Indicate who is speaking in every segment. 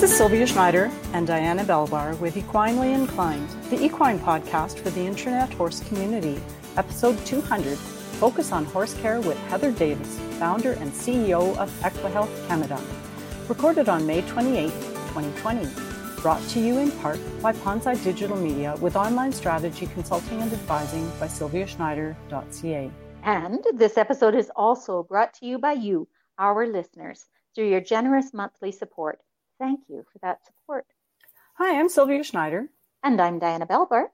Speaker 1: This is Sylvia Schneider and Diana Belbar with Equinely Inclined, the equine podcast for the internet horse community, episode 200 Focus on Horse Care with Heather Davis, founder and CEO of EquiHealth Canada. Recorded on May 28, 2020. Brought to you in part by Ponside Digital Media with online strategy consulting and advising by sylviaschneider.ca.
Speaker 2: And this episode is also brought to you by you, our listeners, through your generous monthly support. Thank you for that support.
Speaker 1: Hi, I'm Sylvia Schneider.
Speaker 2: And I'm Diana Belbar.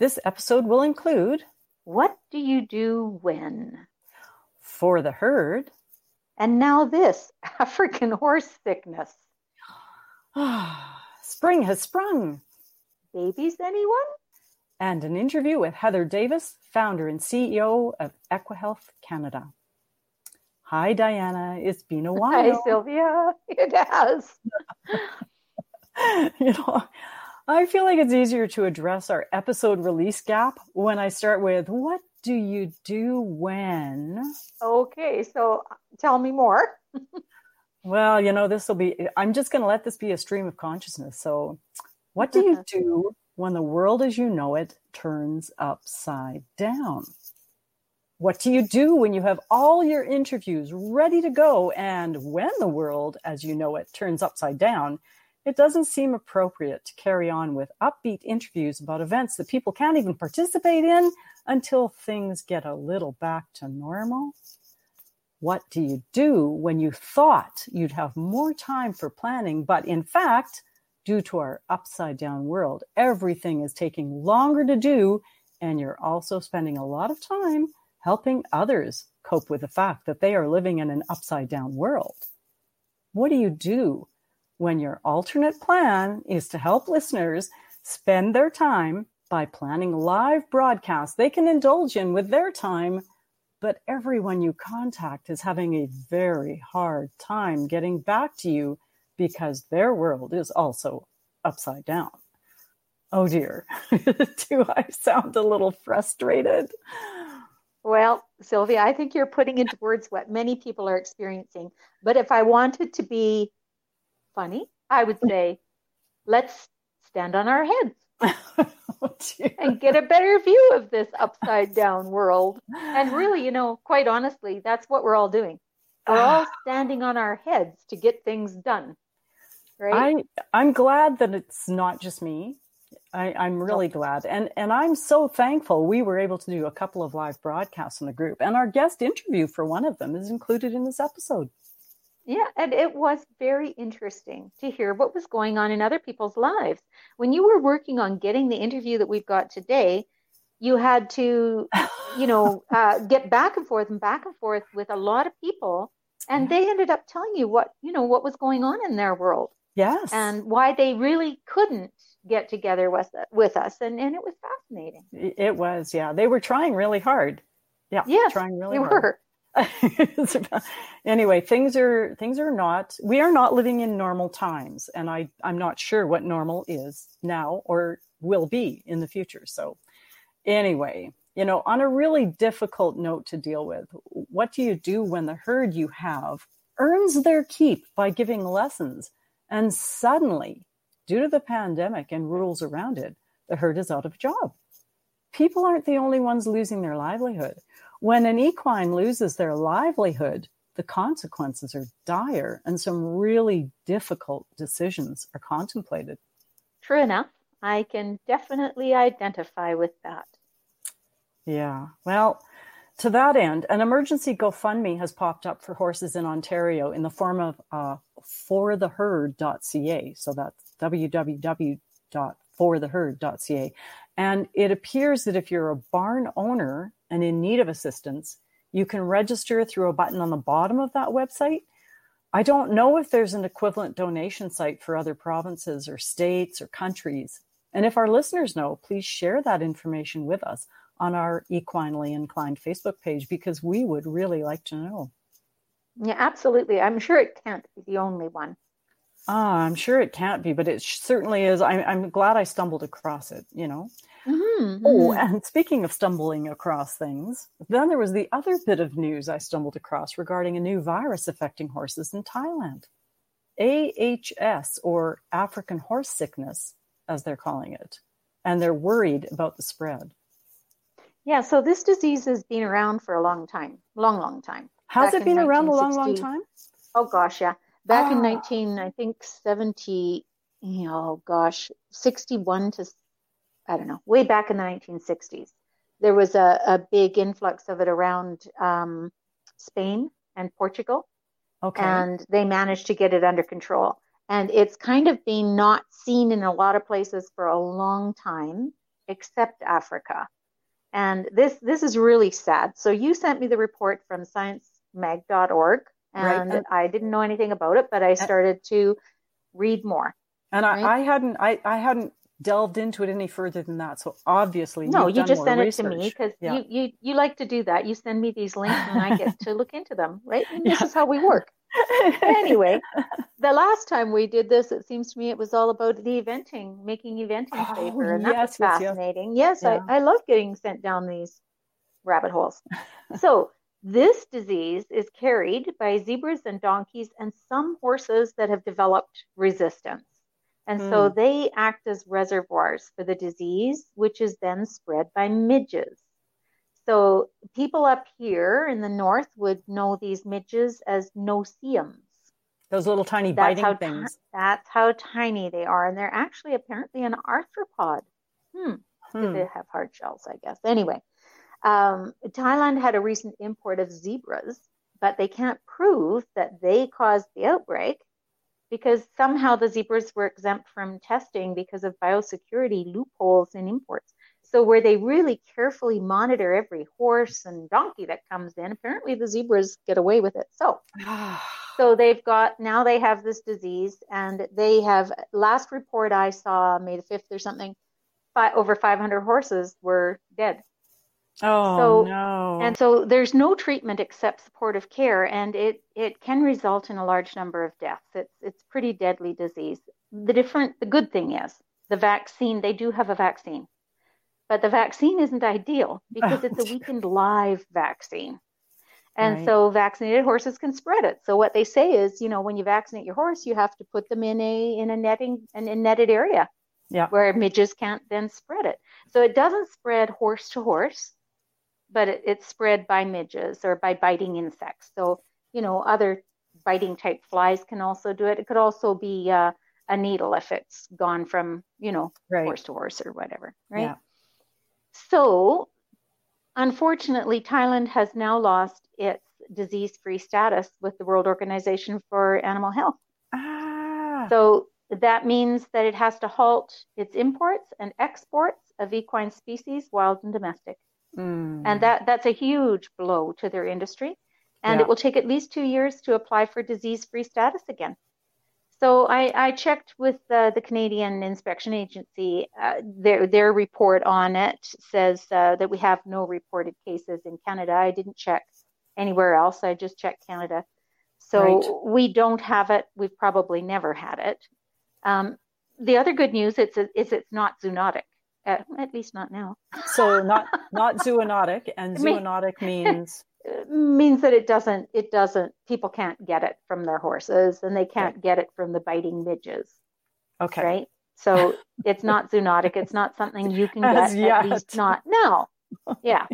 Speaker 1: This episode will include
Speaker 2: What do you do when?
Speaker 1: For the herd.
Speaker 2: And now this African horse sickness.
Speaker 1: Spring has sprung.
Speaker 2: Babies, anyone?
Speaker 1: And an interview with Heather Davis, founder and CEO of EquiHealth Canada. Hi, Diana. It's been a while.
Speaker 2: Hi, Sylvia. It has.
Speaker 1: you know, I feel like it's easier to address our episode release gap when I start with what do you do when?
Speaker 2: Okay, so tell me more.
Speaker 1: well, you know, this will be, I'm just going to let this be a stream of consciousness. So, what do you do when the world as you know it turns upside down? What do you do when you have all your interviews ready to go and when the world as you know it turns upside down? It doesn't seem appropriate to carry on with upbeat interviews about events that people can't even participate in until things get a little back to normal. What do you do when you thought you'd have more time for planning, but in fact, due to our upside down world, everything is taking longer to do, and you're also spending a lot of time helping others cope with the fact that they are living in an upside down world? What do you do when your alternate plan is to help listeners spend their time by planning live broadcasts they can indulge in with their time, but everyone you contact is having a very hard time getting back to you because their world is also upside down. Oh dear, do I sound a little frustrated?
Speaker 2: Well, Sylvia, I think you're putting into words what many people are experiencing. But if I wanted to be funny, I would say, let's stand on our heads oh, and get a better view of this upside down world. And really, you know, quite honestly, that's what we're all doing. We're ah. all standing on our heads to get things done. Right?
Speaker 1: I, I'm glad that it's not just me. I, am really glad. And and I'm so thankful we were able to do a couple of live broadcasts in the group. And our guest interview for one of them is included in this episode.
Speaker 2: Yeah, and it was very interesting to hear what was going on in other people's lives. When you were working on getting the interview that we've got today, you had to, you know, uh, get back and forth and back and forth with a lot of people, and they ended up telling you what, you know, what was going on in their world.
Speaker 1: Yes.
Speaker 2: And why they really couldn't get together with with us, and and it was fascinating.
Speaker 1: It was, yeah. They were trying really hard. Yeah,
Speaker 2: yes,
Speaker 1: trying really
Speaker 2: they
Speaker 1: hard.
Speaker 2: were.
Speaker 1: anyway, things are things are not we are not living in normal times and I I'm not sure what normal is now or will be in the future. So anyway, you know, on a really difficult note to deal with, what do you do when the herd you have earns their keep by giving lessons and suddenly, due to the pandemic and rules around it, the herd is out of job? People aren't the only ones losing their livelihood. When an equine loses their livelihood, the consequences are dire and some really difficult decisions are contemplated.
Speaker 2: True enough. I can definitely identify with that.
Speaker 1: Yeah. Well, to that end, an emergency GoFundMe has popped up for horses in Ontario in the form of uh, fortheherd.ca. So that's www.fortheherd.ca. And it appears that if you're a barn owner and in need of assistance, you can register through a button on the bottom of that website. I don't know if there's an equivalent donation site for other provinces or states or countries. And if our listeners know, please share that information with us on our Equinely Inclined Facebook page because we would really like to know.
Speaker 2: Yeah, absolutely. I'm sure it can't be the only one.
Speaker 1: Ah, I'm sure it can't be, but it certainly is. I'm, I'm glad I stumbled across it, you know.
Speaker 2: Mm-hmm,
Speaker 1: oh,
Speaker 2: mm-hmm.
Speaker 1: and speaking of stumbling across things, then there was the other bit of news I stumbled across regarding a new virus affecting horses in Thailand. AHS or African horse sickness, as they're calling it, and they're worried about the spread.
Speaker 2: Yeah, so this disease has been around for a long time, long, long time.
Speaker 1: Has Back it been around a long, long time?
Speaker 2: Oh gosh, yeah. Back in 19, I think 70, oh gosh, 61 to, I don't know, way back in the 1960s. There was a, a big influx of it around um, Spain and Portugal. Okay. And they managed to get it under control. And it's kind of been not seen in a lot of places for a long time, except Africa. And this this is really sad. So you sent me the report from sciencemag.org and right. I didn't know anything about it, but I started to read more.
Speaker 1: And right? I, I, hadn't I, I hadn't delved into it any further than that. So obviously,
Speaker 2: no, you just send research. it to me because yeah. you, you you like to do that. You send me these links and I get to look into them, right? And this yeah. is how we work. anyway, the last time we did this, it seems to me it was all about the eventing, making eventing oh, paper, and that yes, was fascinating. Yes, yes. Yeah. I, I love getting sent down these rabbit holes. so this disease is carried by zebras and donkeys and some horses that have developed resistance. And mm. so hmm. they act as reservoirs for the disease, which is then spread by midges. So people up here in the north would know these midges as no-see-ums.
Speaker 1: Those little tiny that's biting things.
Speaker 2: that's how tiny they are. And they're actually apparently an arthropod. Hmm. hmm. They have hard shells, I guess. Anyway, um, Thailand had a recent import of zebras, but they can't prove that they caused the outbreak because somehow the zebras were exempt from testing because of biosecurity loopholes in imports. So where they really carefully monitor every horse and donkey that comes in, apparently the zebras get away with it. So, so they've got now they have this disease, and they have last report I saw May the fifth or something, five, over 500 horses were dead.
Speaker 1: Oh
Speaker 2: so,
Speaker 1: no!
Speaker 2: And so there's no treatment except supportive care, and it it can result in a large number of deaths. It's it's pretty deadly disease. The different the good thing is the vaccine. They do have a vaccine but the vaccine isn't ideal because it's a weakened live vaccine. And right. so vaccinated horses can spread it. So what they say is, you know, when you vaccinate your horse, you have to put them in a in a netting and a netted area
Speaker 1: yeah.
Speaker 2: where midges can't then spread it. So it doesn't spread horse to horse, but it, it's spread by midges or by biting insects. So, you know, other biting type flies can also do it. It could also be uh, a needle if it's gone from, you know, right. horse to horse or whatever, right? Yeah. So, unfortunately, Thailand has now lost its disease free status with the World Organization for Animal Health.
Speaker 1: Ah.
Speaker 2: So, that means that it has to halt its imports and exports of equine species, wild and domestic. Mm. And that, that's a huge blow to their industry. And yeah. it will take at least two years to apply for disease free status again. So I, I checked with uh, the Canadian Inspection Agency. Uh, their their report on it says uh, that we have no reported cases in Canada. I didn't check anywhere else. I just checked Canada. So right. we don't have it. We've probably never had it. Um, the other good news is, is it's not zoonotic. Uh, at least not now.
Speaker 1: so not not zoonotic, and zoonotic means
Speaker 2: means that it doesn't it doesn't people can't get it from their horses and they can't get it from the biting midges.
Speaker 1: Okay.
Speaker 2: Right? So it's not zoonotic it's not something you can get at least not now. Yeah.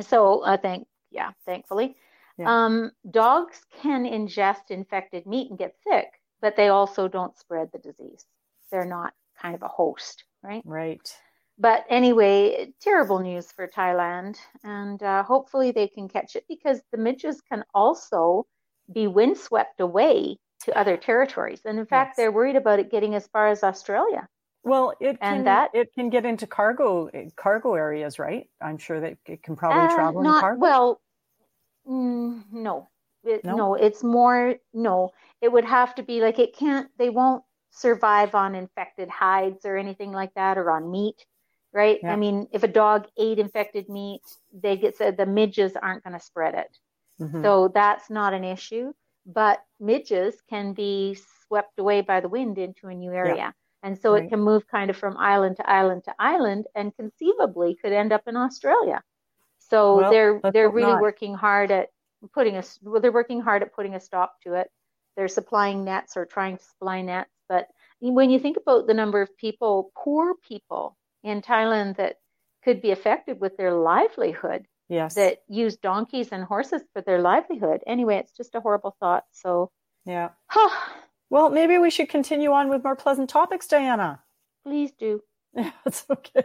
Speaker 2: So i think yeah thankfully. Yeah. um dogs can ingest infected meat and get sick but they also don't spread the disease. They're not kind of a host right
Speaker 1: right
Speaker 2: but anyway, terrible news for Thailand, and uh, hopefully they can catch it because the midges can also be windswept away to other territories, and in fact, yes. they're worried about it getting as far as Australia.
Speaker 1: Well, it can, and that it can get into cargo cargo areas, right? I'm sure that it can probably uh, travel not, in cargo.
Speaker 2: Well, mm, no. It, no, no, it's more no. It would have to be like it can't. They won't survive on infected hides or anything like that, or on meat right? Yeah. I mean, if a dog ate infected meat, they get said the midges aren't going to spread it. Mm-hmm. So that's not an issue. But midges can be swept away by the wind into a new area. Yeah. And so right. it can move kind of from island to island to island and conceivably could end up in Australia. So well, they're they're really not. working hard at putting a well, they're working hard at putting a stop to it. they're supplying nets or trying to supply nets. But when you think about the number of people, poor people in Thailand that could be affected with their livelihood,
Speaker 1: yes,
Speaker 2: that use donkeys and horses for their livelihood. Anyway, it's just a horrible thought. So,
Speaker 1: yeah. well, maybe we should continue on with more pleasant topics, Diana.
Speaker 2: Please do.
Speaker 1: Yeah, it's okay.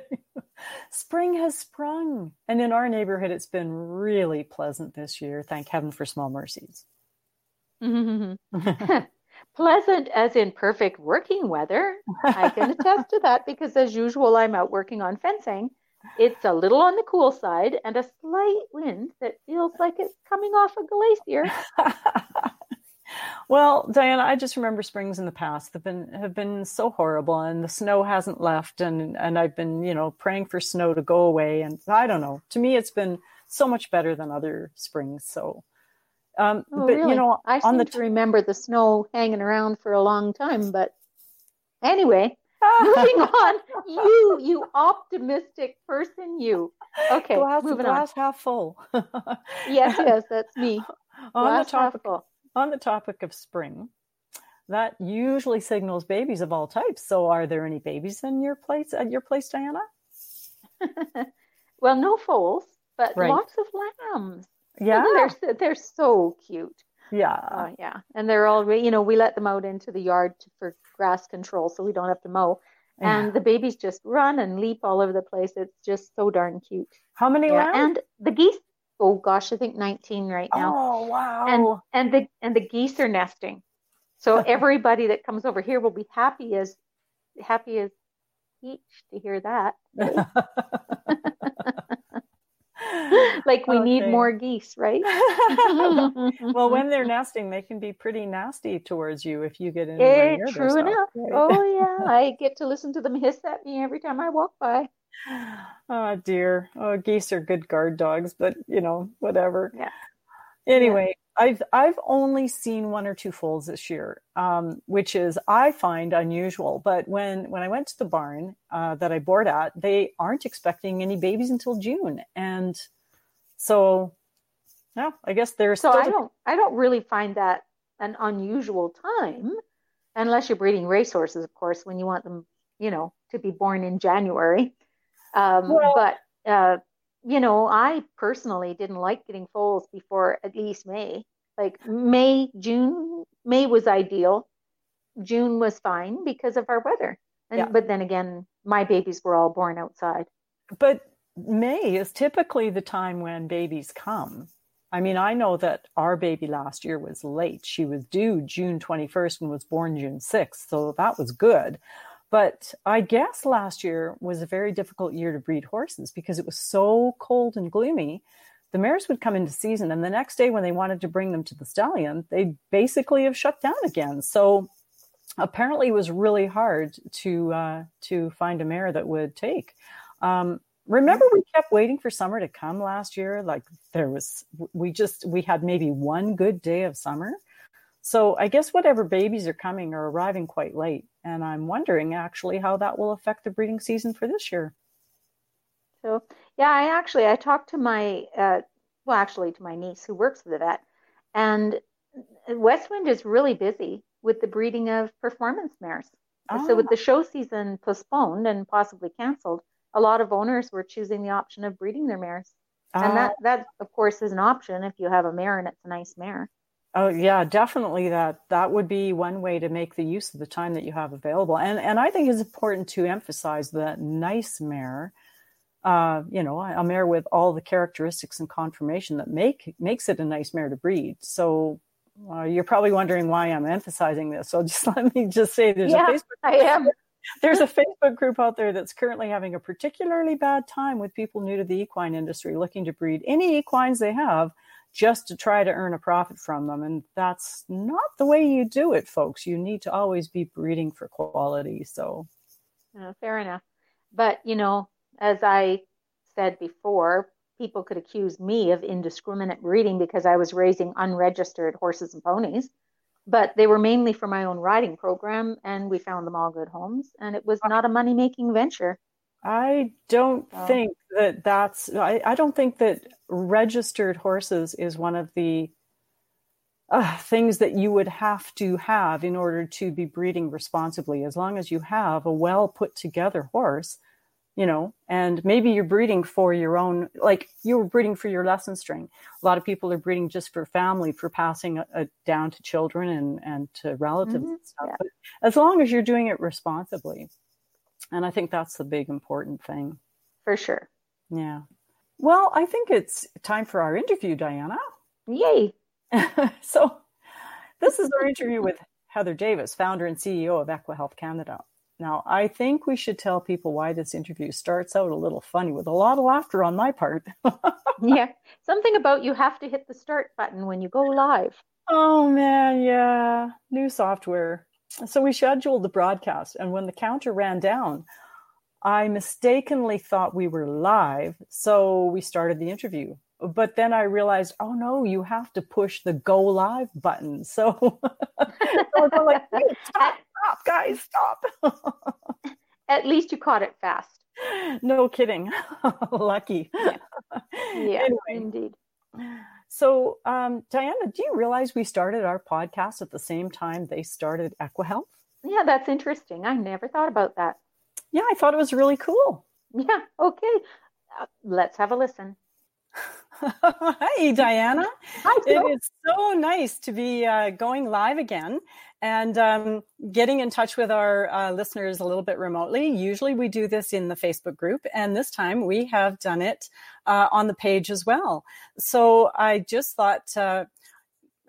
Speaker 1: Spring has sprung. And in our neighborhood, it's been really pleasant this year. Thank heaven for small mercies. Mm-hmm.
Speaker 2: pleasant as in perfect working weather. I can attest to that because, as usual, I'm out working on fencing. It's a little on the cool side and a slight wind that feels like it's coming off a glacier.
Speaker 1: well, Diana, I just remember springs in the past have been have been so horrible, and the snow hasn't left, and and I've been you know praying for snow to go away, and I don't know. To me, it's been so much better than other springs. So, um,
Speaker 2: oh,
Speaker 1: but
Speaker 2: really?
Speaker 1: you know,
Speaker 2: I seem
Speaker 1: on the
Speaker 2: to remember the snow hanging around for a long time. But anyway, moving on. You, you optimistic person, you. Okay,
Speaker 1: glass,
Speaker 2: moving
Speaker 1: glass
Speaker 2: on.
Speaker 1: half full.
Speaker 2: Yes, yes, that's me.
Speaker 1: on
Speaker 2: Glass
Speaker 1: the topic
Speaker 2: half full.
Speaker 1: on the topic of spring, that usually signals babies of all types. So, are there any babies in your place at your place, Diana?
Speaker 2: well, no foals, but
Speaker 1: Right.
Speaker 2: lots of lambs.
Speaker 1: Yeah,
Speaker 2: they're they're so cute.
Speaker 1: yeah.
Speaker 2: Oh yeah, and they're all re- you know we let them out into the yard to, for grass control, so we don't have to mow. And
Speaker 1: Yeah.
Speaker 2: the babies just run and leap all over the place. It's just so darn cute.
Speaker 1: How many
Speaker 2: Yeah,
Speaker 1: lambs?
Speaker 2: and the geese. Oh gosh, I think 19 right now.
Speaker 1: Oh wow!
Speaker 2: and and the and the geese are nesting. So everybody that comes over here will be happy as happy as peach to hear that. Like we need more geese, right?
Speaker 1: well, when they're nesting, they can be pretty nasty towards you if you get in.
Speaker 2: Eh,
Speaker 1: near their
Speaker 2: true enough.
Speaker 1: right?
Speaker 2: Oh yeah, I get to listen to them hiss at me every time I walk by.
Speaker 1: Oh dear. Oh, geese are good guard dogs, but you know, whatever.
Speaker 2: Yeah.
Speaker 1: Anyway, I've I've only seen one or two foals this year, um, which is I find unusual. But when when I went to the barn uh, that I board at, they aren't expecting any babies until June, and so, no, I guess they're
Speaker 2: So
Speaker 1: still.
Speaker 2: I don't I don't really find that an unusual time, unless you're breeding racehorses, of course, when you want them, you know, to be born in January. Um,
Speaker 1: Well-
Speaker 2: but uh, you know, I personally didn't like getting foals before at least May. Like May, June, May was ideal. June was fine because of our weather. And
Speaker 1: Yeah.
Speaker 2: but then again, my babies were all born outside.
Speaker 1: but May is typically the time when babies come. I mean, I know that our baby last year was late. She was due June 21st and was born June 6th. So that was good. But I guess last year was a very difficult year to breed horses because it was so cold and gloomy. The mares would come into season, and the next day, when they wanted to bring them to the stallion, they basically have shut down again. So apparently, it was really hard to uh, to find a mare that would take. Um, remember we kept waiting for summer to come last year like there was we just we had maybe one good day of summer so i guess whatever babies are coming are arriving quite late and i'm wondering actually how that will affect the breeding season for this year
Speaker 2: So yeah, I actually I talked to my uh, well, actually to my niece who works for the vet, and Westwind is really busy with the breeding of performance mares. So with the show season postponed and possibly canceled, a lot of owners were choosing the option of breeding their mares, and
Speaker 1: Ah,
Speaker 2: that that of course is an option if you have a mare and it's a nice mare.
Speaker 1: Oh yeah, definitely that that would be one way to make the use of the time that you have available. And and I think it's important to emphasize that nice mare, uh, you know, a mare with all the characteristics and conformation that make makes it a nice mare to breed. So uh, you're probably wondering why I'm emphasizing this. So just let me just say there's
Speaker 2: Yeah.
Speaker 1: a Facebook
Speaker 2: I am.
Speaker 1: there's a Facebook group out there that's currently having a particularly bad time with people new to the equine industry looking to breed any equines they have just to try to earn a profit from them. And that's not the way you do it, folks. You need to always be breeding for quality. So,
Speaker 2: Uh, fair enough. But, you know, as I said before, people could accuse me of indiscriminate breeding because I was raising unregistered horses and ponies. But they were mainly for my own riding program, and we found them all good homes, and it was not a money making venture.
Speaker 1: I don't
Speaker 2: Oh.
Speaker 1: think that that's, I, I don't think that registered horses is one of the uh, things that you would have to have in order to be breeding responsibly. As long as you have a well put together horse, you know, and maybe you're breeding for your own, like you were breeding for your lesson string. A lot of people are breeding just for family, for passing a, a down to children and, and to relatives mm-hmm. and stuff. Yeah. But as long as you're doing it responsibly. And I think that's the big important thing.
Speaker 3: For sure.
Speaker 1: Yeah. Well, I think it's time for our interview, Diana.
Speaker 3: Yay.
Speaker 1: so, this is our interview with Heather Davis, founder and CEO of EquiHealth Canada. Now, I think we should tell people why this interview starts out a little funny with a lot of laughter on my part.
Speaker 3: yeah, something about you have to hit the start button when you go live.
Speaker 1: Oh, man, yeah. New software. So we scheduled the broadcast, and when the counter ran down, I mistakenly thought we were live. So we started the interview but then I realized, oh no, you have to push the go live button. So, so I'm like, hey, stop, stop, guys, stop.
Speaker 3: At least you caught it fast.
Speaker 1: No kidding. Lucky.
Speaker 3: Yeah, yeah anyway. indeed.
Speaker 1: So, um, Diana, do you realize we started our podcast at the same time they started EquiHealth?
Speaker 3: Yeah, that's interesting. I never thought about that.
Speaker 1: Yeah, I thought it was really cool.
Speaker 3: Yeah, okay. Uh, let's have a listen.
Speaker 1: Hi, Diana.
Speaker 3: Hi,
Speaker 1: it is so nice to be uh, going live again and um, getting in touch with our uh, listeners a little bit remotely. Usually we do this in the Facebook group, and this time we have done it uh, on the page as well. So I just thought uh,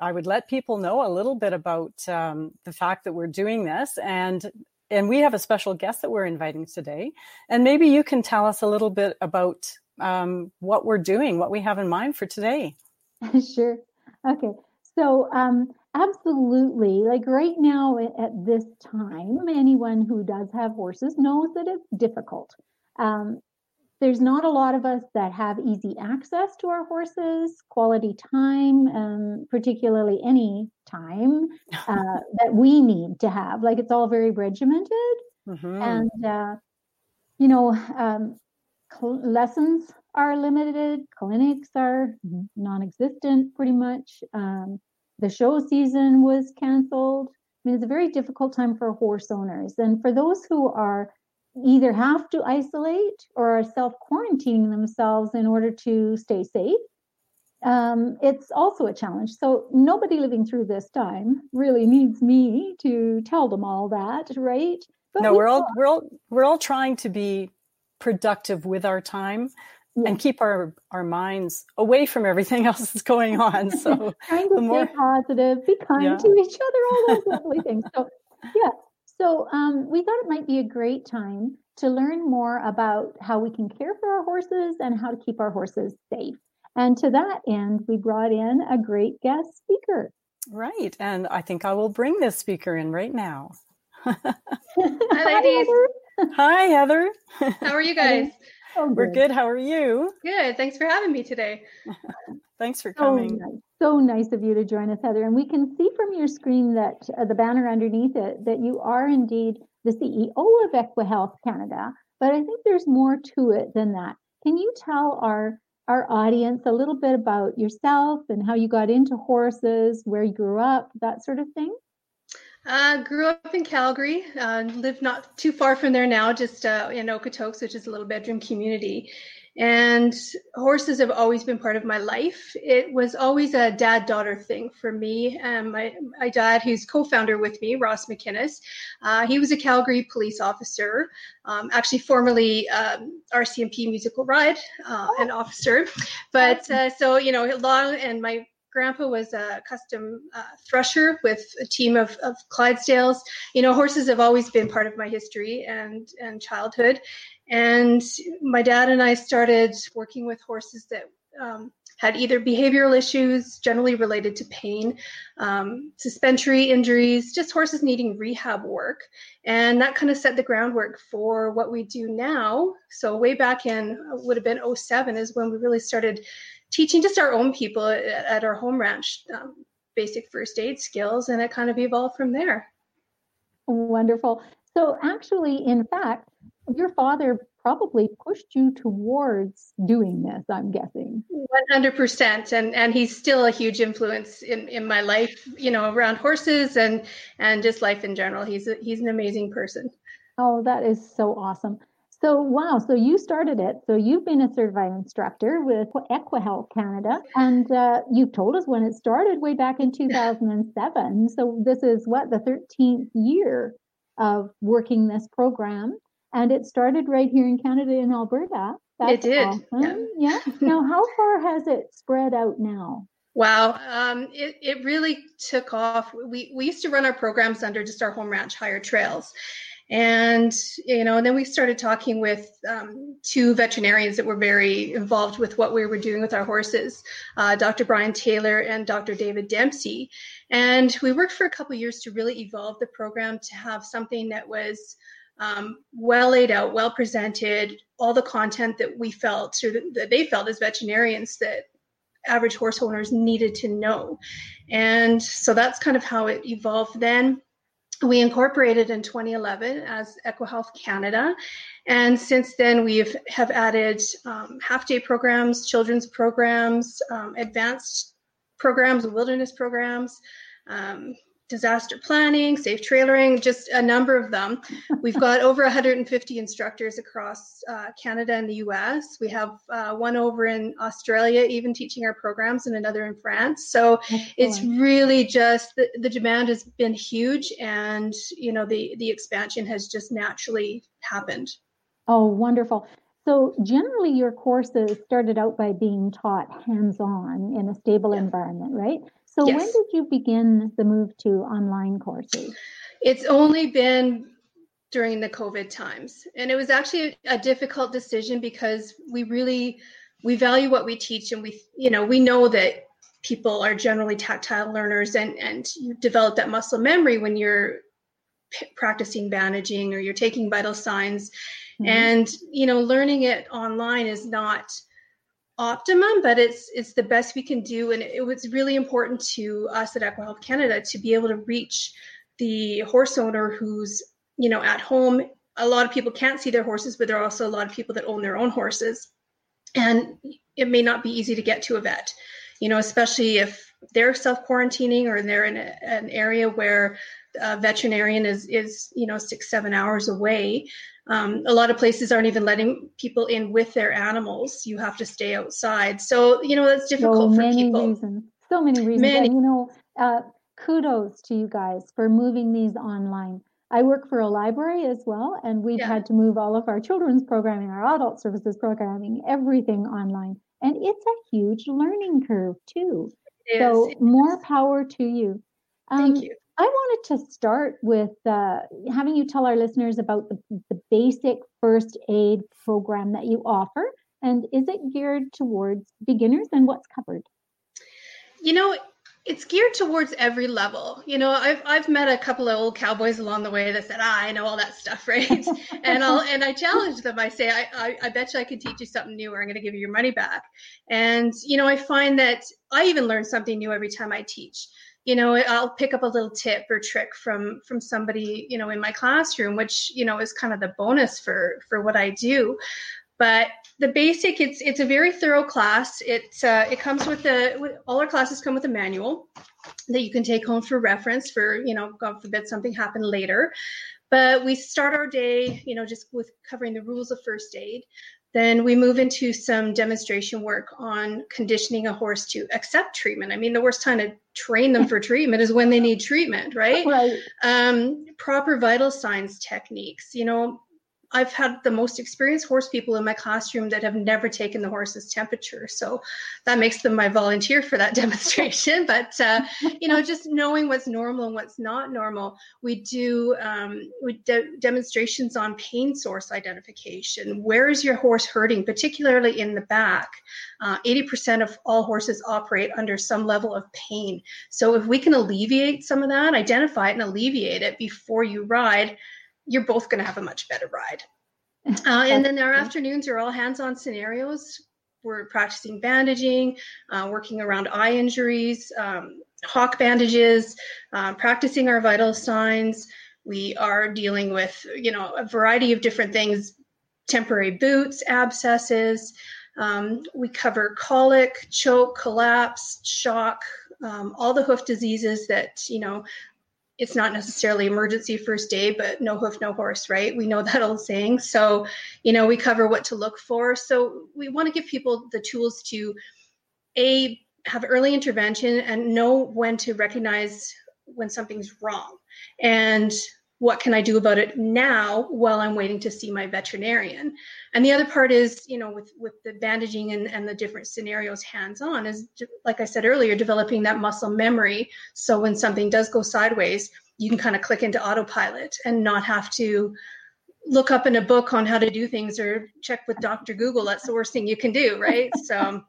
Speaker 1: I would let people know a little bit about um, the fact that we're doing this and and we have a special guest that we're inviting today. And maybe you can tell us a little bit about um, what we're doing, what we have in mind for today.
Speaker 2: sure. Okay. So, um, absolutely. Like right now at this time, anyone who does have horses knows that it's difficult. Um, there's not a lot of us that have easy access to our horses, quality time, um, particularly any time uh, that we need to have. Like it's all very regimented. Mm-hmm. And, uh, you know, um, cl- lessons are limited, clinics are non existent pretty much. Um, the show season was canceled. I mean, it's a very difficult time for horse owners. And for those who are either have to isolate or are self quarantining themselves in order to stay safe, um, it's also a challenge. So nobody living through this time really needs me to tell them all that, right?
Speaker 1: But no, we we're all we're all we're all trying to be productive with our time. And keep our our minds away from everything else that's going on. So
Speaker 2: trying to more, stay positive, be kind yeah. to each other, all those lovely things. So yeah. So um, we thought it might be a great time to learn more about how we can care for our horses and how to keep our horses safe. And to that end, we brought in a great guest speaker.
Speaker 1: Right. And I think I will bring this speaker in right now.
Speaker 4: Hi, ladies.
Speaker 1: Hi, Heather.
Speaker 4: How are you guys?
Speaker 1: Oh, We're good. How are you?
Speaker 4: Good. Thanks for having me today.
Speaker 1: Thanks for coming.
Speaker 2: So nice. so nice of you to join us, Heather. And we can see from your screen that uh, the banner underneath it that you are indeed the CEO of EquiHealth Canada. But I think there's more to it than that. Can you tell our our audience a little bit about yourself and how you got into horses, where you grew up, that sort of thing?
Speaker 4: Uh, grew up in Calgary, uh, live not too far from there now, just uh, in Okotoks, which is a little bedroom community. And horses have always been part of my life. It was always a dad daughter thing for me. Um, my, my dad, who's co founder with me, Ross McInnes, uh, he was a Calgary police officer, um, actually, formerly um, RCMP musical ride, uh, an officer. But uh, so, you know, long, and my grandpa was a custom uh, thresher with a team of, of Clydesdales. You know, horses have always been part of my history and, and childhood. And my dad and I started working with horses that um, had either behavioral issues, generally related to pain, um, suspensory injuries, just horses needing rehab work. And that kind of set the groundwork for what we do now. So, way back in, would have been 07 is when we really started teaching just our own people at, at our home ranch um, basic first aid skills, and it kind of evolved from there.
Speaker 2: Wonderful. So, actually, in fact, your father probably pushed you towards doing this, I'm guessing.
Speaker 4: 100%. And, and he's still a huge influence in, in my life, you know, around horses and, and just life in general. He's, a, he's an amazing person.
Speaker 2: Oh, that is so awesome. So, wow. So you started it. So you've been a certified instructor with EquiHealth Canada, and uh, you told us when it started way back in 2007. So this is what the 13th year of working this program, and it started right here in Canada in Alberta.
Speaker 4: That's it did. Awesome.
Speaker 2: Yeah. yeah. now, how far has it spread out now?
Speaker 4: Wow, um, it, it really took off. We, we used to run our programs under just our home ranch hire trails and you know and then we started talking with um, two veterinarians that were very involved with what we were doing with our horses uh, dr brian taylor and dr david dempsey. And we worked for a couple years to really evolve the program to have something that was um, well laid out well presented all the content that we felt or that they felt as veterinarians that average horse owners needed to know. And so that's kind of how it evolved then we incorporated in 2011 as EquiHealth Canada, and since then we've have added um, half day programs, children's programs, um, advanced programs, wilderness programs, um, disaster planning, safe trailering, just a number of them. We've got over 150 instructors across uh, Canada and the US. We have uh, one over in Australia, even teaching our programs, and another in France. So Excellent. it's really just the, the demand has been huge, and you know the the expansion has just naturally happened.
Speaker 2: Oh, wonderful. So generally your courses started out by being taught hands-on in a stable yeah. environment, right? So yes. when did you begin the move to online courses?
Speaker 4: It's only been during the COVID times. And it was actually a difficult decision because we really we value what we teach and we you know, we know that people are generally tactile learners and and you develop that muscle memory when you're p- practicing bandaging or you're taking vital signs mm-hmm. and you know learning it online is not optimum, but it's it's the best we can do. And it was really important to us at EquiHealth Canada to be able to reach the horse owner who's you know at home. A lot of people can't see their horses, but there are also a lot of people that own their own horses, and it may not be easy to get to a vet. You know, especially if they're self quarantining or they're in a, an area where a veterinarian is is you know six seven hours away um, a lot of places aren't even letting people in with their animals. You have to stay outside. So, you know, that's difficult
Speaker 2: so
Speaker 4: for people.
Speaker 2: Reasons. So many reasons. Many. And, you know, uh, kudos to you guys for moving these online. I work for a library as well, and we've yeah. had to move all of our children's programming, our adult services programming, everything online. And it's a huge learning curve, too. so, more power to you.
Speaker 4: Um, Thank you.
Speaker 2: I wanted to start with uh, having you tell our listeners about the, the basic first aid program that you offer. And is it geared towards beginners and what's covered?
Speaker 4: You know, it's geared towards every level. You know, I've I've met a couple of old cowboys along the way that said, ah, I know all that stuff, right? and I'll and I challenge them. I say, I, I, I bet you I can teach you something new, or I'm going to give you your money back. And you know, I find that I even learn something new every time I teach you know i'll pick up a little tip or trick from from somebody you know in my classroom which you know is kind of the bonus for for what i do. But the basic it's it's a very thorough class. It's uh, it comes with the all our classes come with a manual that you can take home for reference for you know god forbid something happened later. But we start our day you know just with covering the rules of first aid then we move into some demonstration work on conditioning a horse to accept treatment. I mean, the worst time to train them for treatment is when they need treatment, right?
Speaker 2: Right.
Speaker 4: Um, proper vital signs techniques. You know, I've had the most experienced horse people in my classroom that have never taken the horse's temperature. So that makes them my volunteer for that demonstration. But, uh, you know, just knowing what's normal and what's not normal. We do um, we de- demonstrations on pain source identification. Where is your horse hurting, particularly in the back? Uh, 80% of all horses operate under some level of pain. So if we can alleviate some of that, identify it and alleviate it before you ride, you're both going to have a much better ride. Uh, and then our afternoons are all hands-on scenarios. We're practicing bandaging, uh, working around eye injuries, um, hock bandages, uh, practicing our vital signs. We are dealing with, you know, a variety of different things temporary boots, abscesses. Um, we cover colic, choke, collapse, shock, um, all the hoof diseases that, you know, it's not necessarily emergency first aid, but no hoof, no horse, right? We know that old saying. So, you know, we cover what to look for. So we want to give people the tools to a have early intervention and know when to recognize when something's wrong and what can i do about it now while i'm waiting to see my veterinarian? And the other part is you know with with the bandaging and, and the different scenarios hands on is like i said earlier developing that muscle memory. So when something does go sideways you can kind of click into autopilot and not have to look up in a book on how to do things or check with dr google. That's the worst thing you can do right? So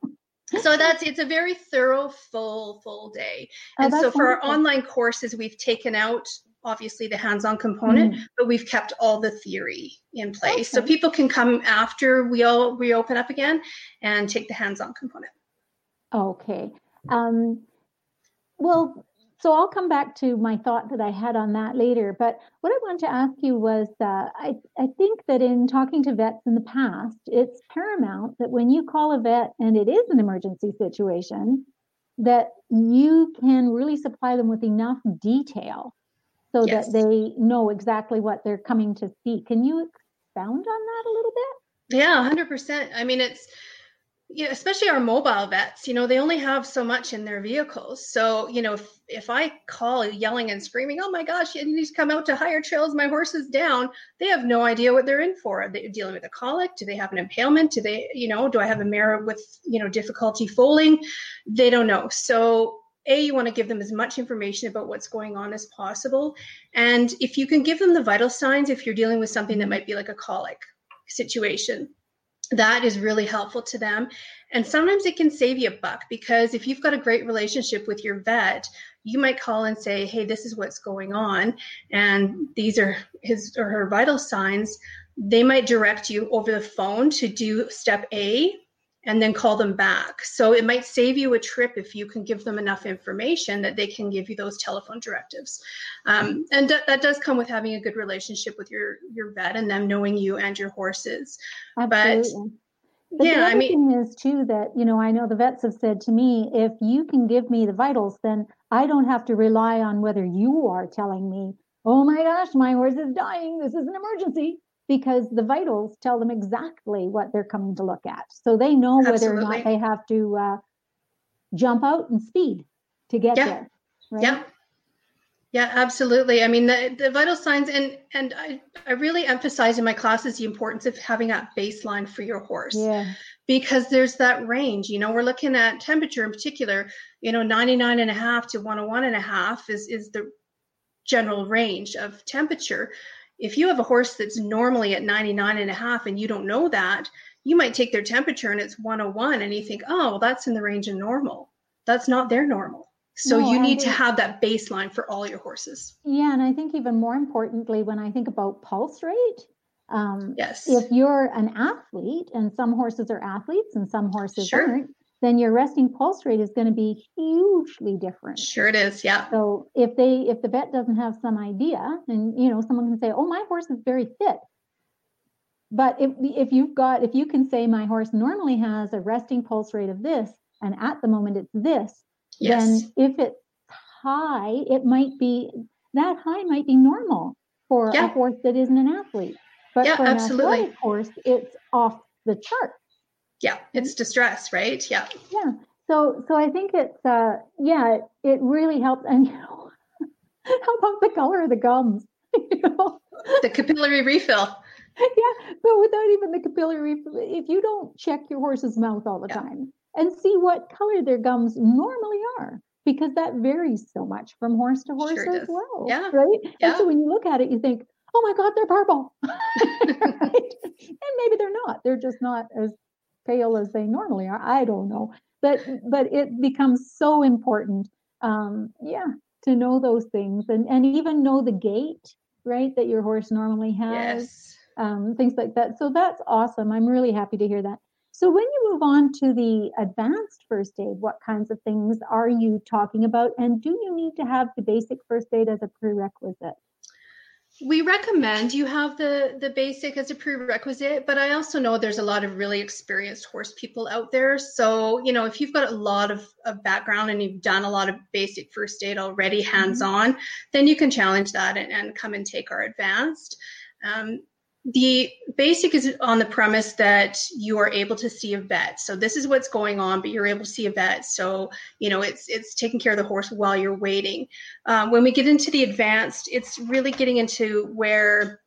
Speaker 4: so that's it's a very thorough full full day. Oh, and so for wonderful. our online courses we've taken out obviously the hands-on component, mm. but we've kept all the theory in place. Okay. So people can come after we all reopen up again and take the hands-on component.
Speaker 2: Okay. Um, well, so I'll come back to my thought that I had on that later. But what I wanted to ask you was uh, I, I think that in talking to vets in the past, it's paramount that when you call a vet and it is an emergency situation, that you can really supply them with enough detail so yes. that they know exactly what they're coming to see. Can you expound on that a little bit?
Speaker 4: Yeah, 100%. I mean, it's, yeah, especially our mobile vets, you know, they only have so much in their vehicles. So, you know, if, if I call yelling and screaming, oh my gosh, you need to come out to higher trails, my horse is down, they have no idea what they're in for. Are they dealing with a colic? Do they have an impalement? Do they, you know, do I have a mare with, you know, difficulty foaling? They don't know. So a you want to give them as much information about what's going on as possible and if you can give them the vital signs if you're dealing with something that might be like a colic situation that is really helpful to them. And sometimes it can save you a buck because if you've got a great relationship with your vet you might call and say hey this is what's going on and these are his or her vital signs. They might direct you over the phone to do step a and then call them back. So it might save you a trip if you can give them enough information that they can give you those telephone directives. Um, and that, that does come with having a good relationship with your your vet and them knowing you and your horses.
Speaker 2: Absolutely. But, but yeah, the other I mean, thing is too that you know I know the vets have said to me, if you can give me the vitals, then I don't have to rely on whether you are telling me, oh my gosh, my horse is dying, this is an emergency because the vitals tell them exactly what they're coming to look at. So they know whether or not they have to uh, jump out and speed to get yeah. there.
Speaker 4: Right? Yeah. Yeah, absolutely. I mean, the, the vital signs, and and I, I really emphasize in my classes the importance of having that baseline for your horse.
Speaker 2: Yeah.
Speaker 4: Because there's that range. You know, we're looking at temperature in particular. You know, 99 and a half to 101 and a half is is the general range of temperature if you have a horse that's normally at 99 and a half and you don't know that, you might take their temperature and it's 101 and you think, oh, well, that's in the range of normal. That's not their normal. So no, you need to have that baseline for all your horses.
Speaker 2: Yeah, and I think even more importantly, when I think about pulse rate, um,
Speaker 4: yes,
Speaker 2: if you're an athlete, and some horses are athletes and some horses sure. aren't, then your resting pulse rate is going to be hugely different.
Speaker 4: Sure it is, yeah.
Speaker 2: So if they if the vet doesn't have some idea, and you know, someone can say, "Oh, my horse is very fit." But if if you've got if you can say my horse normally has a resting pulse rate of this and at the moment it's this, yes. then if it's high, it might be that high might be normal for yeah. a horse that isn't an athlete. But yeah, for an absolutely. athletic horse, it's off the chart
Speaker 4: yeah it's distress right? Yeah.
Speaker 2: Yeah. So so i think it's uh yeah it, really helps and you know how about the color of the gums? You know?
Speaker 4: The capillary refill.
Speaker 2: Yeah but without even the capillary if you don't check your horse's mouth all the yeah. time and see what color their gums normally are because that varies so much from horse to horse sure as well
Speaker 4: yeah.
Speaker 2: right?
Speaker 4: Yeah.
Speaker 2: and so when you look at it you think oh my god they're purple. Right? and maybe they're not. They're just not as pale as they normally are. I don't know, but but it becomes so important. Um, yeah, to know those things and and even know the gait right that your horse normally has.
Speaker 4: Yes.
Speaker 2: Um, things like that. So that's awesome. I'm really happy to hear that. So when you move on to the advanced first aid, what kinds of things are you talking about? And do you need to have the basic first aid as a prerequisite?
Speaker 4: We recommend you have the the basic as a prerequisite but i also know there's a lot of really experienced horse people out there so you know if you've got a lot of, of background and you've done a lot of basic first aid already hands on mm-hmm. then you can challenge that and, and come and take our advanced um, the basic is on the premise that you are able to see a vet. So this is what's going on but you're able to see a vet. So you know it's it's taking care of the horse while you're waiting. Um, when we get into the advanced it's really getting into where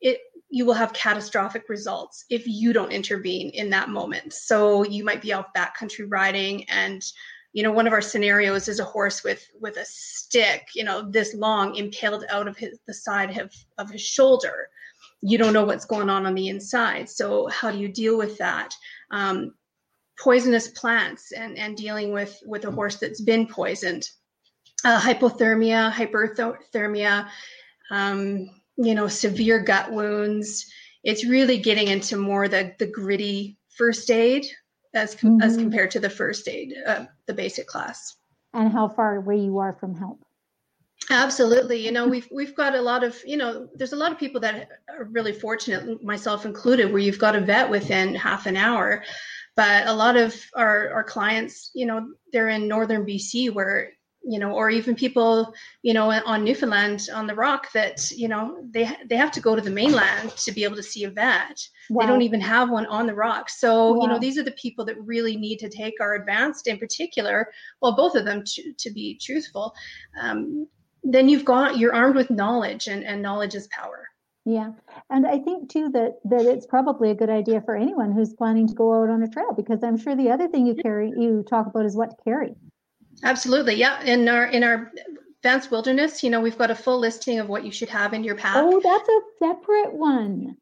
Speaker 4: it you will have catastrophic results if you don't intervene in that moment. So you might be off backcountry riding and you know one of our scenarios is a horse with with a stick you know this long impaled out of his the side of, of his shoulder you don't know what's going on on the inside. So how do you deal with that? Um, poisonous plants and, and dealing with, with a horse that's been poisoned. Uh, hypothermia, hyperthermia, um, you know, severe gut wounds. It's really getting into more the, the gritty first aid as, mm-hmm. as compared to the first aid, uh, the basic class.
Speaker 5: And how far away you are from help.
Speaker 4: Absolutely. You know, we've we've got a lot of, you know, there's a lot of people that are really fortunate, myself included, where you've got a vet within half an hour. But a lot of our, our clients, you know, they're in northern BC where, you know, or even people, you know, on Newfoundland on the rock that, you know, they they have to go to the mainland to be able to see a vet. Wow. They don't even have one on the rock. So, wow. you know, these are the people that really need to take our advanced in particular, well, both of them to, to be truthful. Um, then you've got you're armed with knowledge and, and knowledge is power.
Speaker 5: Yeah. And i think too that that it's probably a good idea for anyone who's planning to go out on a trail because i'm sure the other thing you carry you talk about is what to carry.
Speaker 4: Absolutely. Yeah. In our in our advanced wilderness you know we've got a full listing of what you should have in your pack.
Speaker 5: Oh that's a separate one.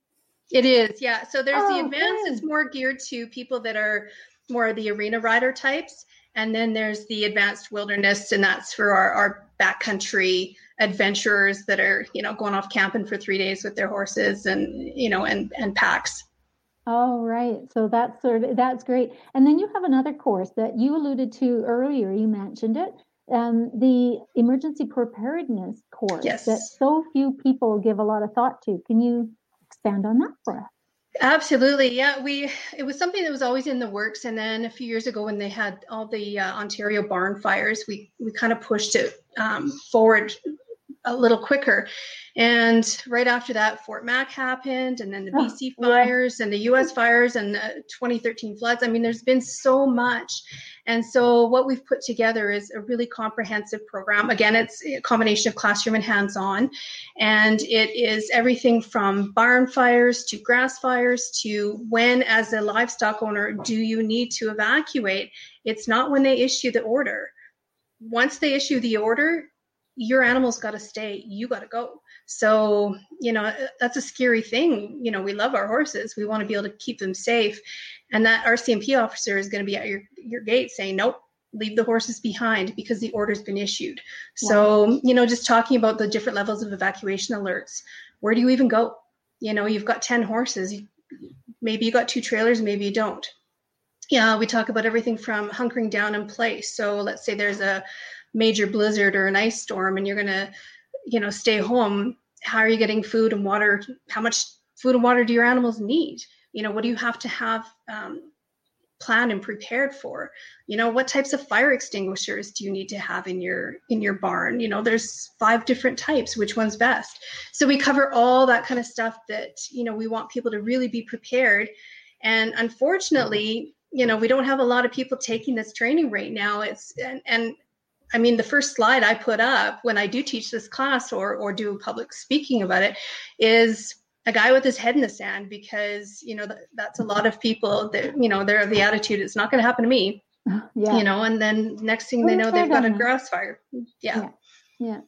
Speaker 4: It is. Yeah. So there's oh, the advanced good. it's more geared to people that are more the arena rider types. And then there's the advanced wilderness, and that's for our, our backcountry adventurers that are, you know, going off camping for three days with their horses and, you know, and, and packs.
Speaker 5: Oh, right. So that's sort of, that's great. And then you have another course that you alluded to earlier. You mentioned it. Um, the emergency preparedness course yes. that so few people give a lot of thought to. Can you expand on that for us?
Speaker 4: Absolutely. Yeah, we it was something that was always in the works and then a few years ago when they had all the uh, Ontario barn fires, we we kind of pushed it um, forward a little quicker. And right after that, Fort Mac happened, and then the oh, BC fires yeah. and the US fires and the 2013 uh, floods. I mean, there's been so much. And so, what we've put together is a really comprehensive program. Again, it's a combination of classroom and hands on. And it is everything from barn fires to grass fires to when, as a livestock owner, do you need to evacuate? It's not when they issue the order. Once they issue the order, your animal's got to stay you got to go. So you know that's a scary thing. You know we love our horses. We want to be able to keep them safe. And that rcmp officer is going to be at your your gate saying nope leave the horses behind because the order's been issued. So you know just talking about the different levels of evacuation alerts where do you even go? You know you've got 10 horses. Maybe you got two trailers maybe you don't. Yeah we talk about everything from hunkering down in place. So let's say there's a major blizzard or an ice storm and you're going to you know stay home how are you getting food and water? How much food and water do your animals need? You know what do you have to have um, planned and prepared for? You know what types of fire extinguishers do you need to have in your in your barn? You know there's five different types which one's best? So we cover all that kind of stuff that you know we want people to really be prepared. And unfortunately you know we don't have a lot of people taking this training right now. It's and, and I mean, the first slide I put up when I do teach this class or or do public speaking about it is a guy with his head in the sand because you know that's a lot of people that you know they're of the attitude it's not going to happen to me. Uh-huh, yeah. You know, and then next thing they know they've got a grass fire.
Speaker 5: Yeah. yeah. Yeah.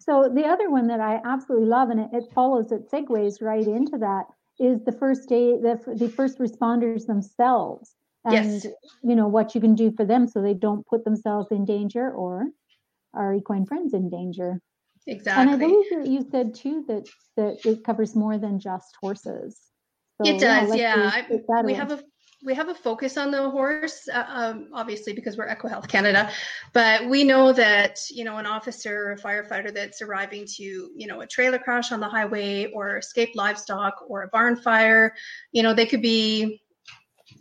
Speaker 5: So the other one that I absolutely love, and it, it follows, it segues right into that, is the first day, the, the first responders themselves and yes. you know what you can do for them so they don't put themselves in danger or our equine friends in danger
Speaker 4: exactly
Speaker 5: and i believe that you said too that that it covers more than just horses
Speaker 4: so, it does yeah, yeah. I, we have a we have a focus on the horse, uh, um, obviously because we're EquiHealth Canada, but we know that you know an officer or a firefighter that's arriving to you know a trailer crash on the highway or escaped livestock or a barn fire, you know they could be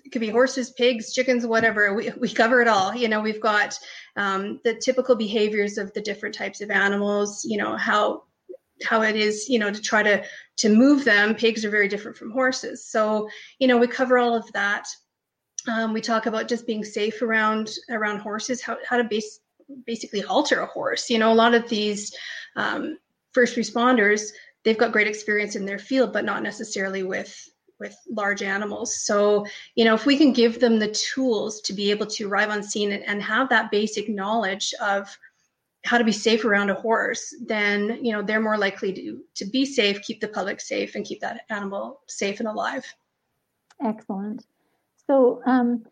Speaker 4: it could be horses, pigs, chickens, whatever. We, we cover it all. You know, we've got um, the typical behaviors of the different types of animals. You know how how it is you know to try to to move them pigs are very different from horses so you know we cover all of that um, we talk about just being safe around around horses how, how to base, basically halter a horse you know a lot of these um, first responders they've got great experience in their field but not necessarily with with large animals so you know if we can give them the tools to be able to arrive on scene and, and have that basic knowledge of how to be safe around a horse, then you know they're more likely to to be safe, keep the public safe, and keep that animal safe and alive.
Speaker 5: Excellent. So, um,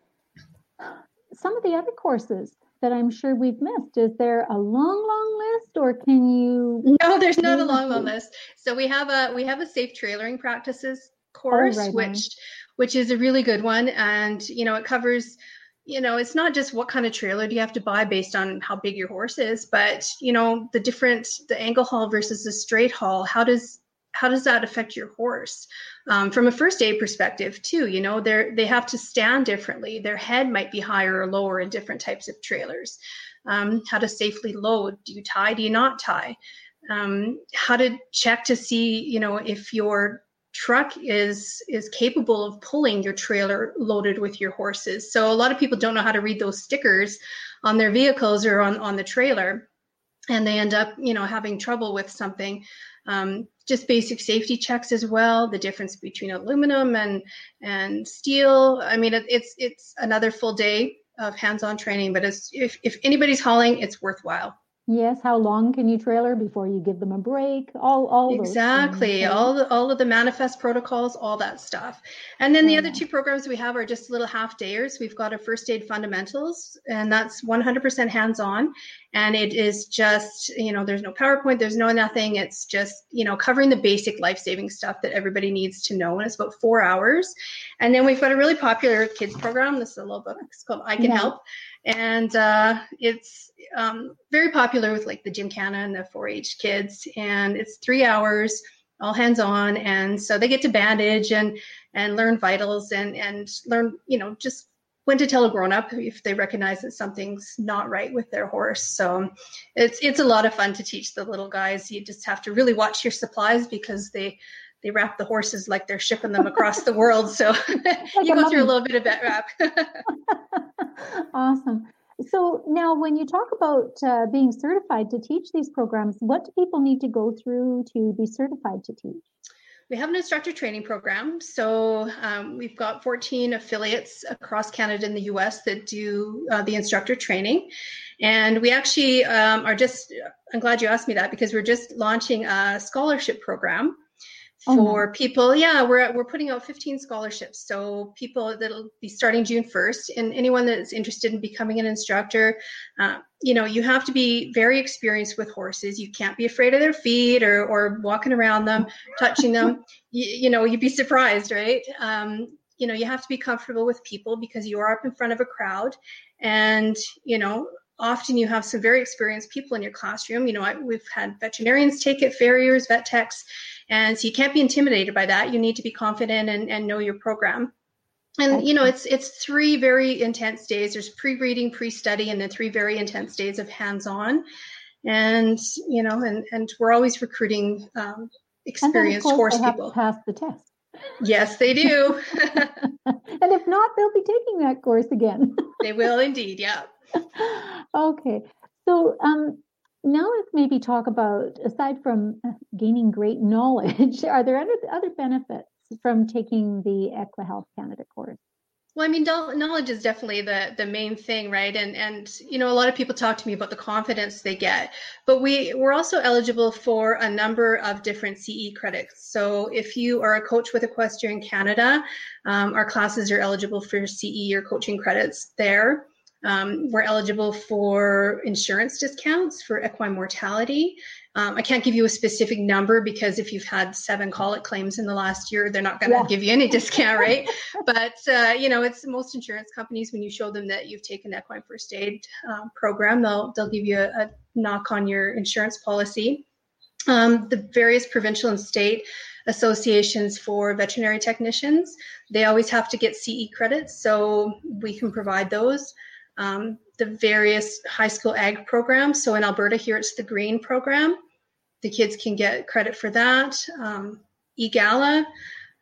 Speaker 5: some of the other courses that I'm sure we've missed. Is there a long, long list, or can you?
Speaker 4: No, there's not a long, long list. So we have a we have a safe trailering practices course, right which which is a really good one, and you know it covers you know, it's not just what kind of trailer do you have to buy based on how big your horse is, but you know, the different the angle haul versus the straight haul. How does how does that affect your horse um, from a first aid perspective too? You know, they they have to stand differently. Their head might be higher or lower in different types of trailers. Um, how to safely load? Do you tie? Do you not tie? Um, how to check to see, you know, if your truck is is capable of pulling your trailer loaded with your horses. So a lot of people don't know how to read those stickers on their vehicles or on on the trailer, and they end up you know having trouble with something. Um, just basic safety checks as well. The difference between aluminum and and steel. I mean, it, it's it's another full day of hands-on training, but if if anybody's hauling, it's worthwhile.
Speaker 5: Yes, how long can you trailer before you give them a break? All, all
Speaker 4: exactly, all the, all of the manifest protocols, all that stuff. And then the other two programs we have are just little half dayers. We've got a first aid fundamentals, and that's 100% hands on. And it is just, you know, there's no PowerPoint, there's no nothing. It's just, you know, covering the basic life saving stuff that everybody needs to know. And it's about four hours. And then we've got a really popular kids program. This is a little book. It's called I Can yeah. Help and uh, it's um, very popular with like the gymkhana and the 4-H kids. And it's three hours, all hands on, and so they get to bandage and and learn vitals and and learn you know just when to tell a grown up if they recognize that something's not right with their horse. So it's it's a lot of fun to teach the little guys. You just have to really watch your supplies because they they wrap the horses like they're shipping them across the world. So you go through a little bit of that wrap.
Speaker 5: awesome. So now, when you talk about uh, being certified to teach these programs, what do people need to go through to be certified to teach?
Speaker 4: We have an instructor training program. So um, we've got 14 affiliates across Canada and the US that do uh, the instructor training. And we actually um, are just, I'm glad you asked me that because we're just launching a scholarship program for oh, people. Yeah, we're we're putting out 15 scholarships. So people that'll be starting June 1st, and anyone that's interested in becoming an instructor, uh, you know, you have to be very experienced with horses. You can't be afraid of their feet or or walking around them, touching them. you, you know, you'd be surprised, right? Um, you know, you have to be comfortable with people because you are up in front of a crowd, and you know, often you have some very experienced people in your classroom. You know, I, we've had veterinarians take it, farriers, vet techs, and so you can't be intimidated by that. You need to be confident and, and know your program. And you know, it's it's three very intense days. There's pre-reading, pre-study, and then three very intense days of hands-on. And you know, and and we're always recruiting um, experienced horse people.
Speaker 5: pass the test.
Speaker 4: Yes, they do.
Speaker 5: and if not, they'll be taking that course again.
Speaker 4: they will indeed. Yeah.
Speaker 5: okay. So um, now let's maybe talk about, aside from uh, gaining great knowledge, are there other, other benefits from taking the EquiHealth Canada course?
Speaker 4: Well, I mean, knowledge is definitely the the main thing, right? And and you know, a lot of people talk to me about the confidence they get, but we we're also eligible for a number of different CE credits. So if you are a coach with Equestrian Canada, um, our classes are eligible for CE or coaching credits there. Um, we're eligible for insurance discounts for equine mortality. Um, I can't give you a specific number because if you've had seven colic claims in the last year, they're not going to yeah. give you any discount, right? but uh, you know, it's most insurance companies when you show them that you've taken equine first aid uh, program, they'll they'll give you a, a knock on your insurance policy. Um, the various provincial and state associations for veterinary technicians, they always have to get CE credits, so we can provide those. Um, the various high school ag programs. So in Alberta, here it's the Green program. The kids can get credit for that. Um, EAGALA,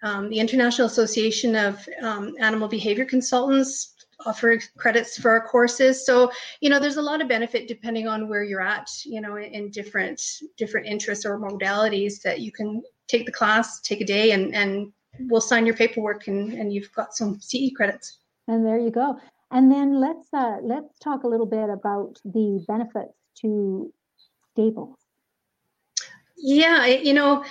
Speaker 4: um, the International Association of um, Animal Behavior Consultants, offer credits for our courses. So you know, there's a lot of benefit depending on where you're at. You know, in different different interests or modalities that you can take the class, take a day, and and we'll sign your paperwork, and and you've got some CE credits.
Speaker 5: And there you go. And then let's uh, let's talk a little bit about the benefits to stables.
Speaker 4: Yeah, you know,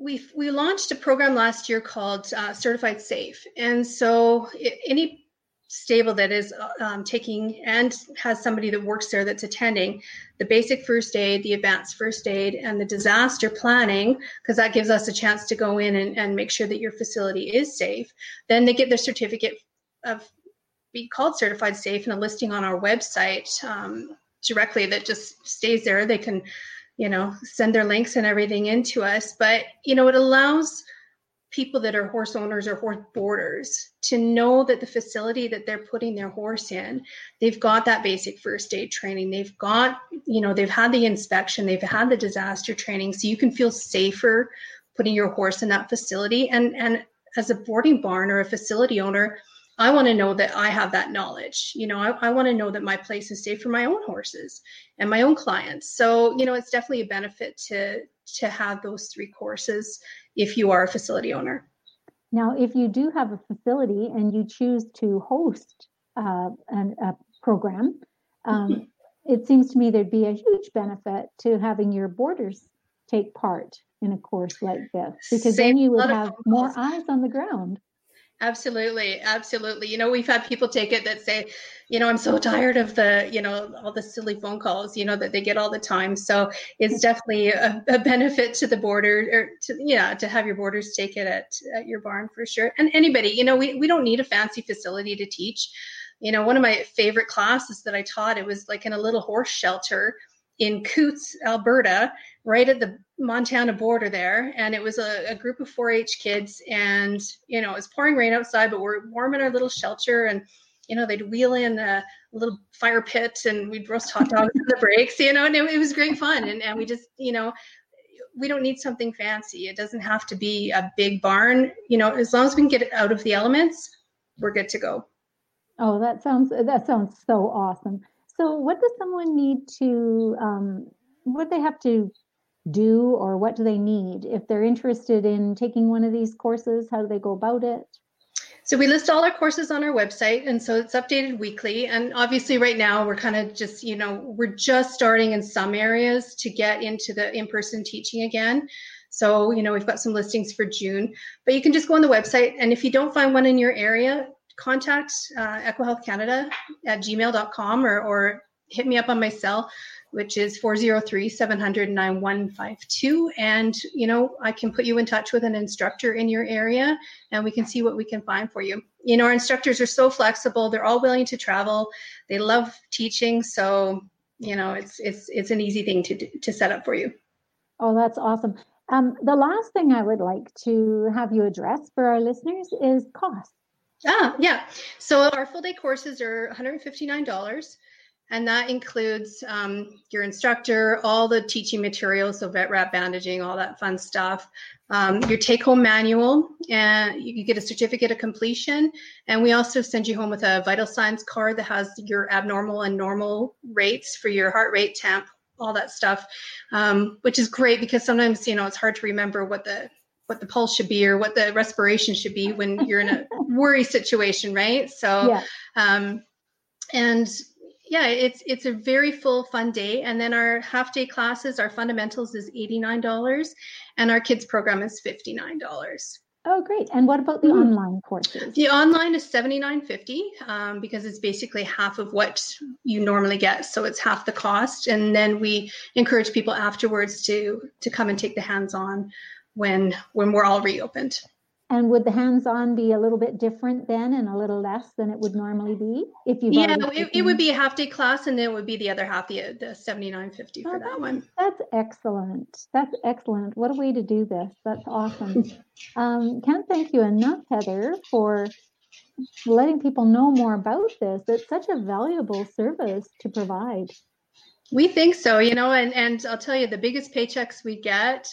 Speaker 4: we we launched a program last year called uh, Certified Safe, and so any stable that is um, taking and has somebody that works there that's attending the basic first aid, the advanced first aid, and the disaster planning, because that gives us a chance to go in and, and make sure that your facility is safe. Then they get their certificate of be called certified safe and a listing on our website um, directly that just stays there. They can, you know, send their links and everything into us. But, you know, it allows people that are horse owners or horse boarders to know that the facility that they're putting their horse in they've got that basic first aid training they've got you know they've had the inspection they've had the disaster training so you can feel safer putting your horse in that facility and and as a boarding barn or a facility owner I want to know that I have that knowledge. You know, I, I want to know that my place is safe for my own horses and my own clients. So, you know, it's definitely a benefit to to have those three courses if you are a facility owner.
Speaker 5: Now, if you do have a facility and you choose to host uh, an, a program, um, mm-hmm. it seems to me there'd be a huge benefit to having your boarders take part in a course like this because Save then you would have more eyes on the ground.
Speaker 4: Absolutely, absolutely. You know, we've had people take it that say, you know, I'm so tired of the, you know, all the silly phone calls, you know, that they get all the time. So it's definitely a, a benefit to the boarder or to, yeah, to have your boarders take it at, at your barn for sure. And anybody, you know, we, we don't need a fancy facility to teach. You know, one of my favorite classes that I taught, it was like in a little horse shelter in Coutts, Alberta, right at the Montana border there. And it was a, a group of 4 H kids. And, you know, it was pouring rain outside, but we're warm in our little shelter. And, you know, they'd wheel in a little fire pit and we'd roast hot dogs in the breaks, you know, and it, it was great fun. And, and we just, you know, we don't need something fancy. It doesn't have to be a big barn. You know, as long as we can get it out of the elements, we're good to go.
Speaker 5: Oh, that sounds that sounds so awesome. So, what does someone need to, um, what they have to do, or what do they need if they're interested in taking one of these courses? How do they go about it?
Speaker 4: So we list all our courses on our website, and so it's updated weekly. And obviously, right now we're kind of just, you know, we're just starting in some areas to get into the in-person teaching again. So, you know, we've got some listings for June, but you can just go on the website. And if you don't find one in your area, contact uh, EquiHealth Canada at gmail.com or, or hit me up on my cell, which is 403-700-9152. And, you know, I can put you in touch with an instructor in your area and we can see what we can find for you. You know, our instructors are so flexible. They're all willing to travel. They love teaching. So, you know, it's, it's, it's an easy thing to, to set up for you.
Speaker 5: Oh, that's awesome. Um, the last thing I would like to have you address for our listeners is cost.
Speaker 4: Ah, yeah. So our full day courses are $159, and that includes um, your instructor, all the teaching materials, so vet wrap bandaging, all that fun stuff, um, your take home manual, and you get a certificate of completion. And we also send you home with a vital signs card that has your abnormal and normal rates for your heart rate, temp, all that stuff, um, which is great because sometimes, you know, it's hard to remember what the what the pulse should be or what the respiration should be when you're in a worry situation, right? So, yeah. um, and yeah, it's it's a very full fun day. And then our half day classes, our fundamentals is eighty nine dollars, and our kids program is fifty nine dollars.
Speaker 5: Oh, great. And what about the mm. online courses?
Speaker 4: The online is seventy nine fifty um, because it's basically half of what you normally get. So it's half the cost. And then we encourage people afterwards to to come and take the hands on when when we're all reopened.
Speaker 5: And would the hands-on be a little bit different then and a little less than it would normally be if you?
Speaker 4: Yeah, it, it, would be a half day class, and then it would be the other half, the the seventy nine fifty for oh, that one.
Speaker 5: That's excellent. That's excellent. What a way to do this. That's awesome. um, can't thank you enough, Heather, for letting people know more about this. It's such a valuable service to provide.
Speaker 4: We think so, you know, and and I'll tell you, the biggest paychecks we get.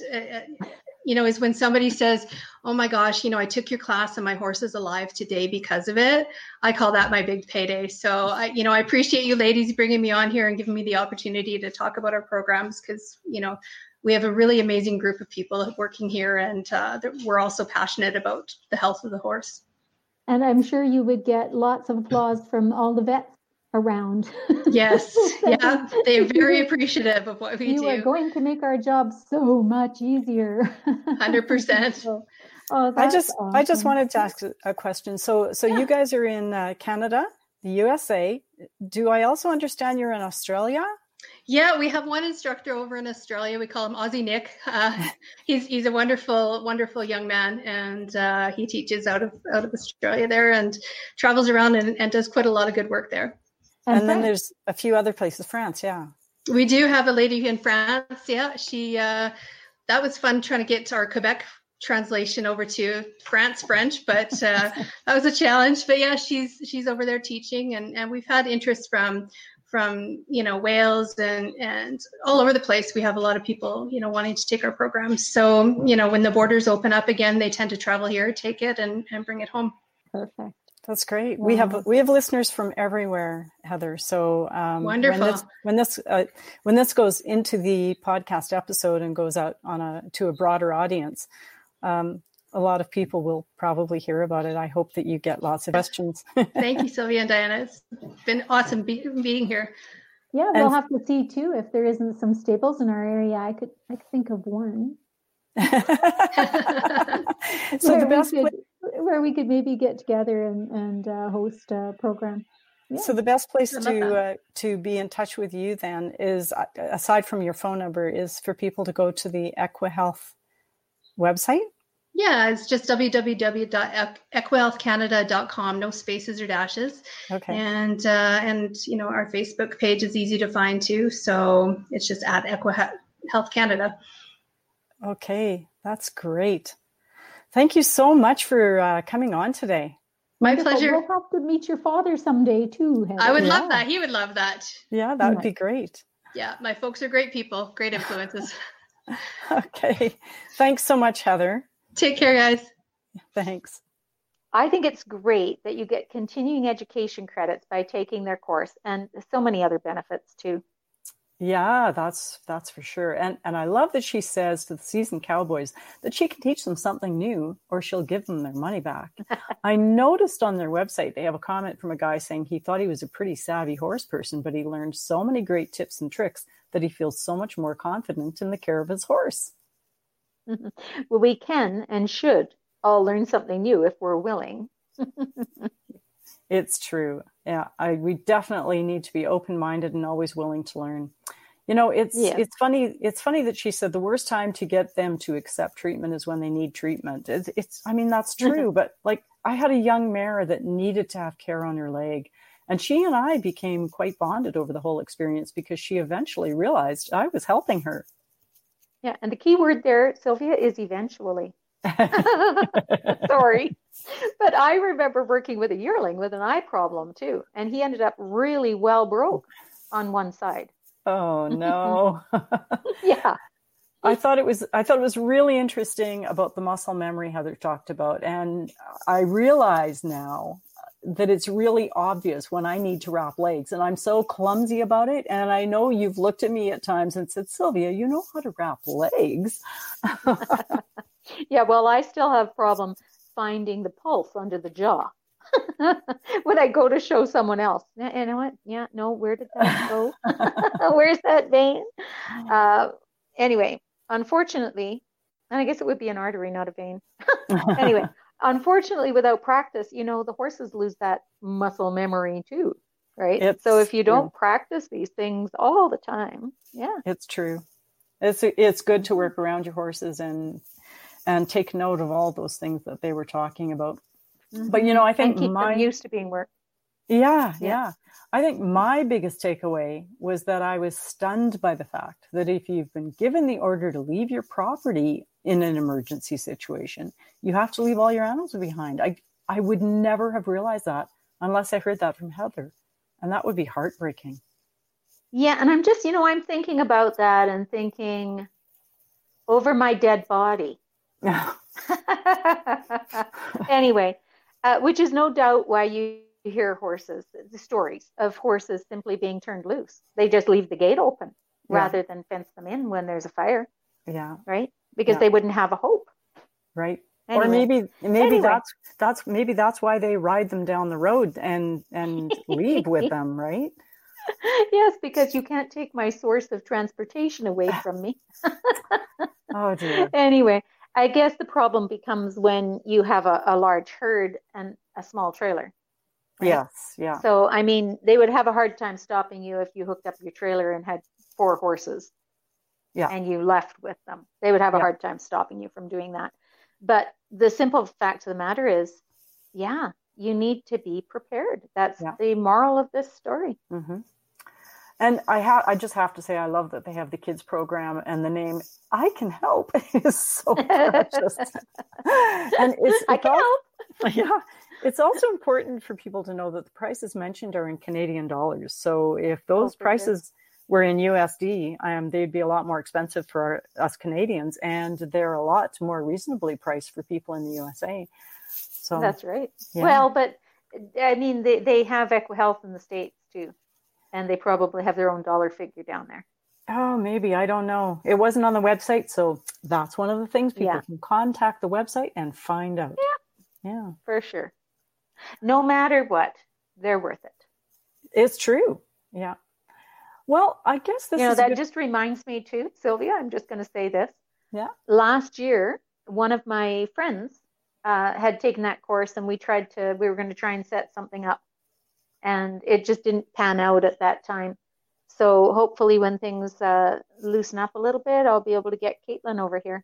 Speaker 4: You know, is when somebody says, Oh my gosh, you know, I took your class and my horse is alive today because of it. I call that my big payday. So, I, you know, I appreciate you ladies bringing me on here and giving me the opportunity to talk about our programs because, you know, we have a really amazing group of people working here and uh, we're also passionate about the health of the horse.
Speaker 5: And I'm sure you would get lots of applause from all the vets around.
Speaker 4: Yes, yeah, they're very appreciative of what we
Speaker 5: you
Speaker 4: do.
Speaker 5: You are going to make our job so much easier.
Speaker 4: Hundred percent.
Speaker 1: Oh, I just awesome. I just wanted to ask a question. So so yeah. you guys are in uh, Canada, the USA. Do I also understand you're in Australia?
Speaker 4: Yeah, we have one instructor over in Australia. We call him Aussie Nick. Uh, he's he's a wonderful, wonderful young man, and uh, he teaches out of out of Australia there, and travels around and, and does quite a lot of good work there.
Speaker 1: And, and then there's a few other places, France, yeah.
Speaker 4: We do have a lady in France. Yeah, she uh, that was fun trying to get our Quebec translation over to France French, but uh, that was a challenge. But yeah, she's she's over there teaching, and and we've had interest from from you know Wales and and all over the place. We have a lot of people you know wanting to take our programs. So you know when the borders open up again, they tend to travel here, take it, and and bring it home.
Speaker 5: Perfect.
Speaker 1: That's great. We have we have listeners from everywhere, Heather. So um,
Speaker 4: wonderful.
Speaker 1: When this when this, uh, when this goes into the podcast episode and goes out on a to a broader audience, um, a lot of people will probably hear about it. I hope that you get lots of questions.
Speaker 4: Thank you, Sylvia and Diana. It's been awesome be- being here.
Speaker 5: Yeah, we'll and, have to see too if there isn't some stables in our area. I could I could think of one. so the best could, where we could maybe get together and, and uh, host a program.
Speaker 1: Yeah. So the best place to uh, to be in touch with you then is uh, aside from your phone number is for people to go to the EquiHealth website.
Speaker 4: Yeah, it's just www.equihealthcanada.com. No spaces or dashes.
Speaker 1: Okay.
Speaker 4: And uh, and you know our Facebook page is easy to find too. So it's just at EquiHealth Canada.
Speaker 1: Okay, that's great. Thank you so much for uh, coming on today.
Speaker 4: My Wonderful. pleasure.
Speaker 5: We'll have to meet your father someday too.
Speaker 4: Heather. I would yeah. love that. He would love that.
Speaker 1: Yeah, that would be great.
Speaker 4: Yeah, my folks are great people, great influences.
Speaker 1: okay. Thanks so much, Heather.
Speaker 4: Take care, guys.
Speaker 1: Thanks.
Speaker 2: I think it's great that you get continuing education credits by taking their course and so many other benefits too.
Speaker 1: Yeah, that's that's for sure. And and I love that she says to the seasoned cowboys that she can teach them something new or she'll give them their money back. I noticed on their website they have a comment from a guy saying he thought he was a pretty savvy horse person, but he learned so many great tips and tricks that he feels so much more confident in the care of his horse.
Speaker 2: well, we can and should all learn something new if we're willing.
Speaker 1: It's true. Yeah, I, we definitely need to be open-minded and always willing to learn. You know, it's yeah. it's funny. It's funny that she said the worst time to get them to accept treatment is when they need treatment. It's, it's I mean, that's mm-hmm. true. but like, I had a young mare that needed to have care on her leg, and she and I became quite bonded over the whole experience because she eventually realized I was helping her.
Speaker 2: Yeah, and the key word there, Sylvia, is eventually. Sorry. But I remember working with a yearling with an eye problem too. And he ended up really well broke on one side.
Speaker 1: Oh no.
Speaker 2: yeah.
Speaker 1: I thought it was I thought it was really interesting about the muscle memory Heather talked about. And I realize now that it's really obvious when I need to wrap legs and I'm so clumsy about it. And I know you've looked at me at times and said, Sylvia, you know how to wrap legs.
Speaker 2: yeah, well, I still have problem finding the pulse under the jaw when I go to show someone else. You know what? Yeah, no, where did that go? Where's that vein? Uh, anyway, unfortunately, And I guess it would be an artery, not a vein. anyway, unfortunately, without practice, you know, the horses lose that muscle memory too, right?
Speaker 1: It's
Speaker 2: so if you don't
Speaker 1: true.
Speaker 2: practice these things all the time, yeah,
Speaker 1: It's true. It's it's good to work around your horses and and take note of all those things that they were talking about. But mm-hmm. you know, I think my
Speaker 2: used to being worked.
Speaker 1: Yeah,
Speaker 2: Yeah.
Speaker 1: yeah. I think my biggest takeaway was that I was stunned by the fact that if you've been given the order to leave your property in an emergency situation, you have to leave all your animals behind. I I would never have realized that unless I heard that from Heather. And that would be heartbreaking.
Speaker 2: Yeah, and I'm just, you know, I'm thinking about that and thinking over my dead body. anyway, uh, which is no doubt why you hear horses, the stories of horses simply being turned loose. They just leave the gate open
Speaker 1: Yeah.
Speaker 2: rather than fence them in when there's a fire,
Speaker 1: yeah,
Speaker 2: right? Because
Speaker 1: Yeah.
Speaker 2: they wouldn't have a hope.
Speaker 1: right.
Speaker 2: Anyway.
Speaker 1: Or maybe maybe
Speaker 2: Anyway.
Speaker 1: that's that's maybe that's why they ride them down the road and and leave with them, right?
Speaker 2: yes, because you can't take my source of transportation away from me.
Speaker 1: Oh dear.
Speaker 2: anyway, I guess the problem becomes when you have a, a large herd and a small trailer. right?
Speaker 1: Yes, yeah.
Speaker 2: So, I mean, they would have a hard time stopping you if you hooked up your trailer and had four horses
Speaker 1: Yeah.
Speaker 2: and you left with them. They would have a
Speaker 1: Yeah.
Speaker 2: hard time stopping you from doing that. But the simple fact of the matter is, yeah, you need to be prepared. That's
Speaker 1: Yeah.
Speaker 2: the moral of this story.
Speaker 1: hmm And I have, I just have to say, I love that they have the kids program and the name "I Can Help" is so precious. and it's,
Speaker 2: I can help.
Speaker 1: yeah, it's also important for people to know that the prices mentioned are in Canadian dollars. So if those
Speaker 2: for sure.
Speaker 1: prices were in USD, um, they'd be a lot more expensive for our, us Canadians, and they're a lot more reasonably priced for people in the USA. So
Speaker 2: That's right.
Speaker 1: yeah.
Speaker 2: Well, but I mean, they, they have EquiHealth in the States too. And they probably have their own dollar figure down there.
Speaker 1: Oh, maybe. I don't know. It wasn't on the website. So that's one of the things people
Speaker 2: Yeah.
Speaker 1: can contact the website and find out. Yeah. Yeah.
Speaker 2: For sure. No matter what, they're worth it.
Speaker 1: It's true. Yeah. Well, I guess this
Speaker 2: you know,
Speaker 1: is
Speaker 2: that
Speaker 1: good-
Speaker 2: just reminds me too, Sylvia, I'm just going to say this.
Speaker 1: Yeah.
Speaker 2: Last year, one of my friends uh, had taken that course and we tried to, we were going to try and set something up and it just didn't pan out at that time. So hopefully when things uh, loosen up a little bit, I'll be able to get Caitlin over here.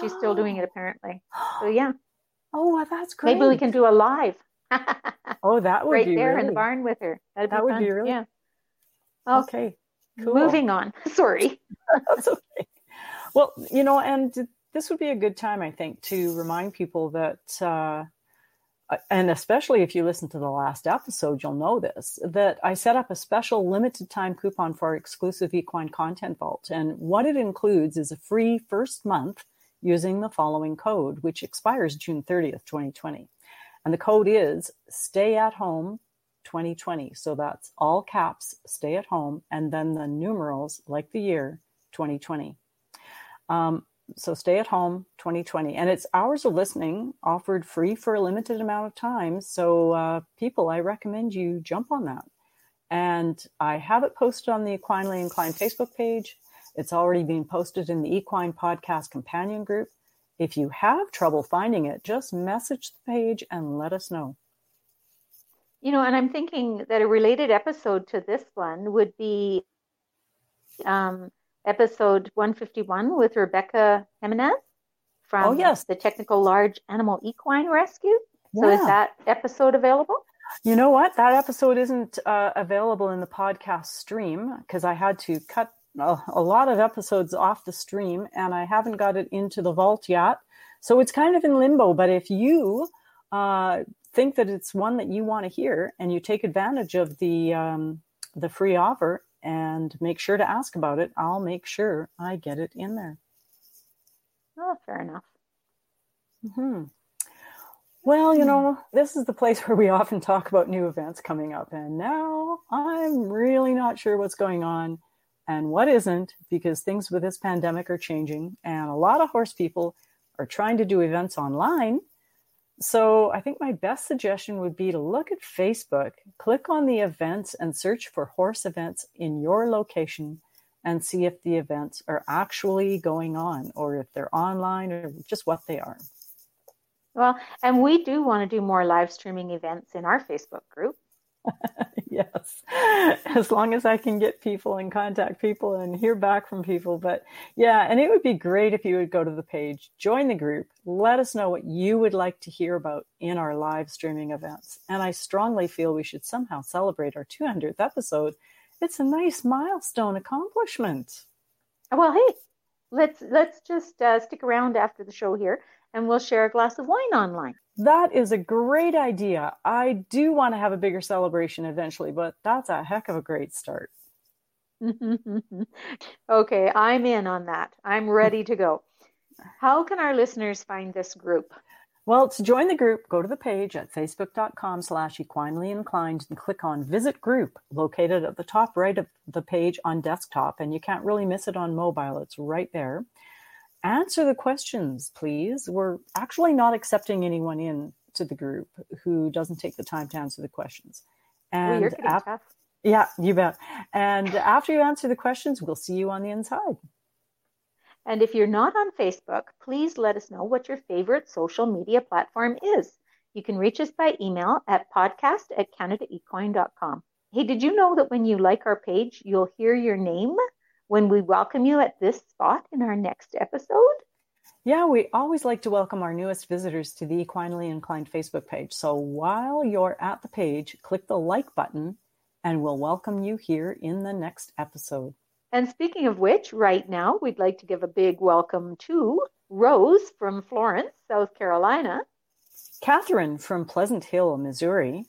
Speaker 2: She's still doing it apparently. So yeah,
Speaker 1: Oh, well, that's great.
Speaker 2: maybe we can do a live
Speaker 1: Oh, that would be
Speaker 2: right
Speaker 1: be
Speaker 2: there
Speaker 1: really,
Speaker 2: in the barn with her. That'd be
Speaker 1: would
Speaker 2: fun.
Speaker 1: be really-
Speaker 2: yeah. Okay,
Speaker 1: Okay. Cool.
Speaker 2: moving on. Sorry.
Speaker 1: That's okay. Well, you know, and this would be a good time, I think, to remind people that, uh, and especially if you listen to the last episode, you'll know this, that I set up a special limited time coupon for exclusive equine content vault. And what it includes is a free first month using the following code, which expires June 30th, 2020. And the code is stay at home 2020. So that's all caps, stay at home, and then the numerals like the year 2020. Um, so stay at home 2020. And it's hours of listening offered free for a limited amount of time. So, uh, people, I recommend you jump on that. And I have it posted on the Equinely Inclined Facebook page. It's already being posted in the Equine Podcast Companion group. If you have trouble finding it, just message the page and let us know.
Speaker 2: You know, and I'm thinking that a related episode to this one would be um, episode 151 with Rebecca Gimenez from
Speaker 1: Oh, yes.
Speaker 2: the Technical Large Animal Equine Rescue. So is that episode available?
Speaker 1: You know what? That episode isn't uh, available in the podcast stream because I had to cut a, a lot of episodes off the stream and I haven't got it into the vault yet. So it's kind of in limbo. But if you uh, think that it's one that you want to hear and you take advantage of the um, the free offer and make sure to ask about it, I'll make sure I get it in there.
Speaker 2: Oh, fair enough.
Speaker 1: hmm Well, you know, this is the place where we often talk about new events coming up. And now I'm really not sure what's going on and what isn't because things with this pandemic are changing. And a lot of horse people are trying to do events online. So I think my best suggestion would be to look at Facebook, click on the events, and search for horse events in your location and see if the events are actually going on or if they're online or just what they are.
Speaker 2: Well, and we do want to do more live streaming events in our Facebook group.
Speaker 1: yes, as long as I can get people and contact people and hear back from people. But yeah, and it would be great if you would go to the page, join the group, let us know what you would like to hear about in our live streaming events. And I strongly feel we should somehow celebrate our 200th episode. It's a nice milestone accomplishment.
Speaker 2: Well, hey, let's let's just uh, stick around after the show here and we'll share a glass of wine online.
Speaker 1: That is a great idea. I do want to have a bigger celebration eventually, but that's a heck of a great start.
Speaker 2: okay, I'm in on that. I'm ready to go. How can our listeners find this group?
Speaker 1: Well, to join the group, go to the page at facebook.com slash equinely inclined and click on visit group located at the top right of the page on desktop. And you can't really miss it on mobile. It's right there answer the questions, please. We're actually not accepting anyone in to the group who doesn't take the time to answer the questions.
Speaker 2: And well, ap-
Speaker 1: yeah, you bet. And after you answer the questions, we'll see you on the inside.
Speaker 2: And if you're not on Facebook, please let us know what your favorite social media platform is. You can reach us by email at podcast at canadaequine.com. Hey, did you know that when you like our page, you'll hear your name when we welcome you at this spot in our next episode?
Speaker 1: Yeah, we always like to welcome our newest visitors to the Equinely Inclined Facebook page. So while you're at the page, click the like button and we'll welcome you here in the next episode.
Speaker 2: And speaking of which, right now we'd like to give a big welcome to Rose from Florence, South Carolina,
Speaker 1: Catherine from Pleasant Hill, Missouri,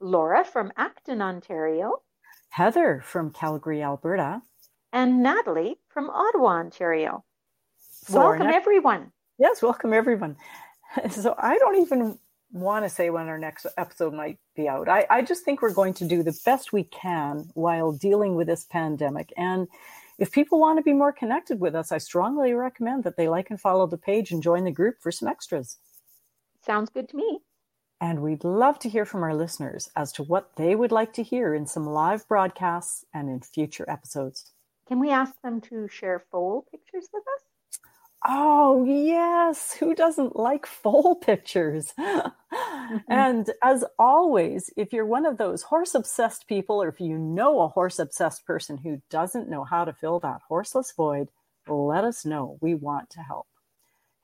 Speaker 2: Laura from Acton, Ontario,
Speaker 1: Heather from Calgary, Alberta,
Speaker 2: and Natalie from Ottawa, Ontario. So welcome, next, everyone.
Speaker 1: Yes, welcome, everyone. So I don't even want to say when our next episode might be out. I, I just think we're going to do the best we can while dealing with this pandemic. And if people want to be more connected with us, I strongly recommend that they like and follow the page and join the group for some extras.
Speaker 2: Sounds good to me.
Speaker 1: And we'd love to hear from our listeners as to what they would like to hear in some live broadcasts and in future episodes.
Speaker 2: Can we ask them to share foal pictures with us?
Speaker 1: Oh, yes. Who doesn't like foal pictures? mm-hmm. And as always, if you're one of those horse obsessed people, or if you know a horse obsessed person who doesn't know how to fill that horseless void, let us know. We want to help.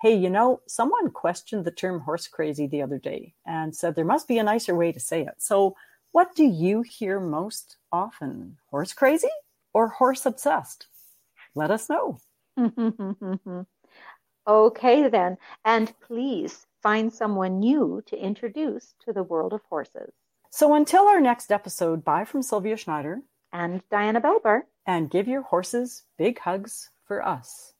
Speaker 1: Hey, you know, someone questioned the term horse crazy the other day and said there must be a nicer way to say it. So, what do you hear most often? Horse crazy? Or horse obsessed? Let us know.
Speaker 2: okay, then. And please find someone new to introduce to the world of horses.
Speaker 1: So until our next episode, bye from Sylvia Schneider
Speaker 2: and Diana Belber.
Speaker 1: And give your horses big hugs for us.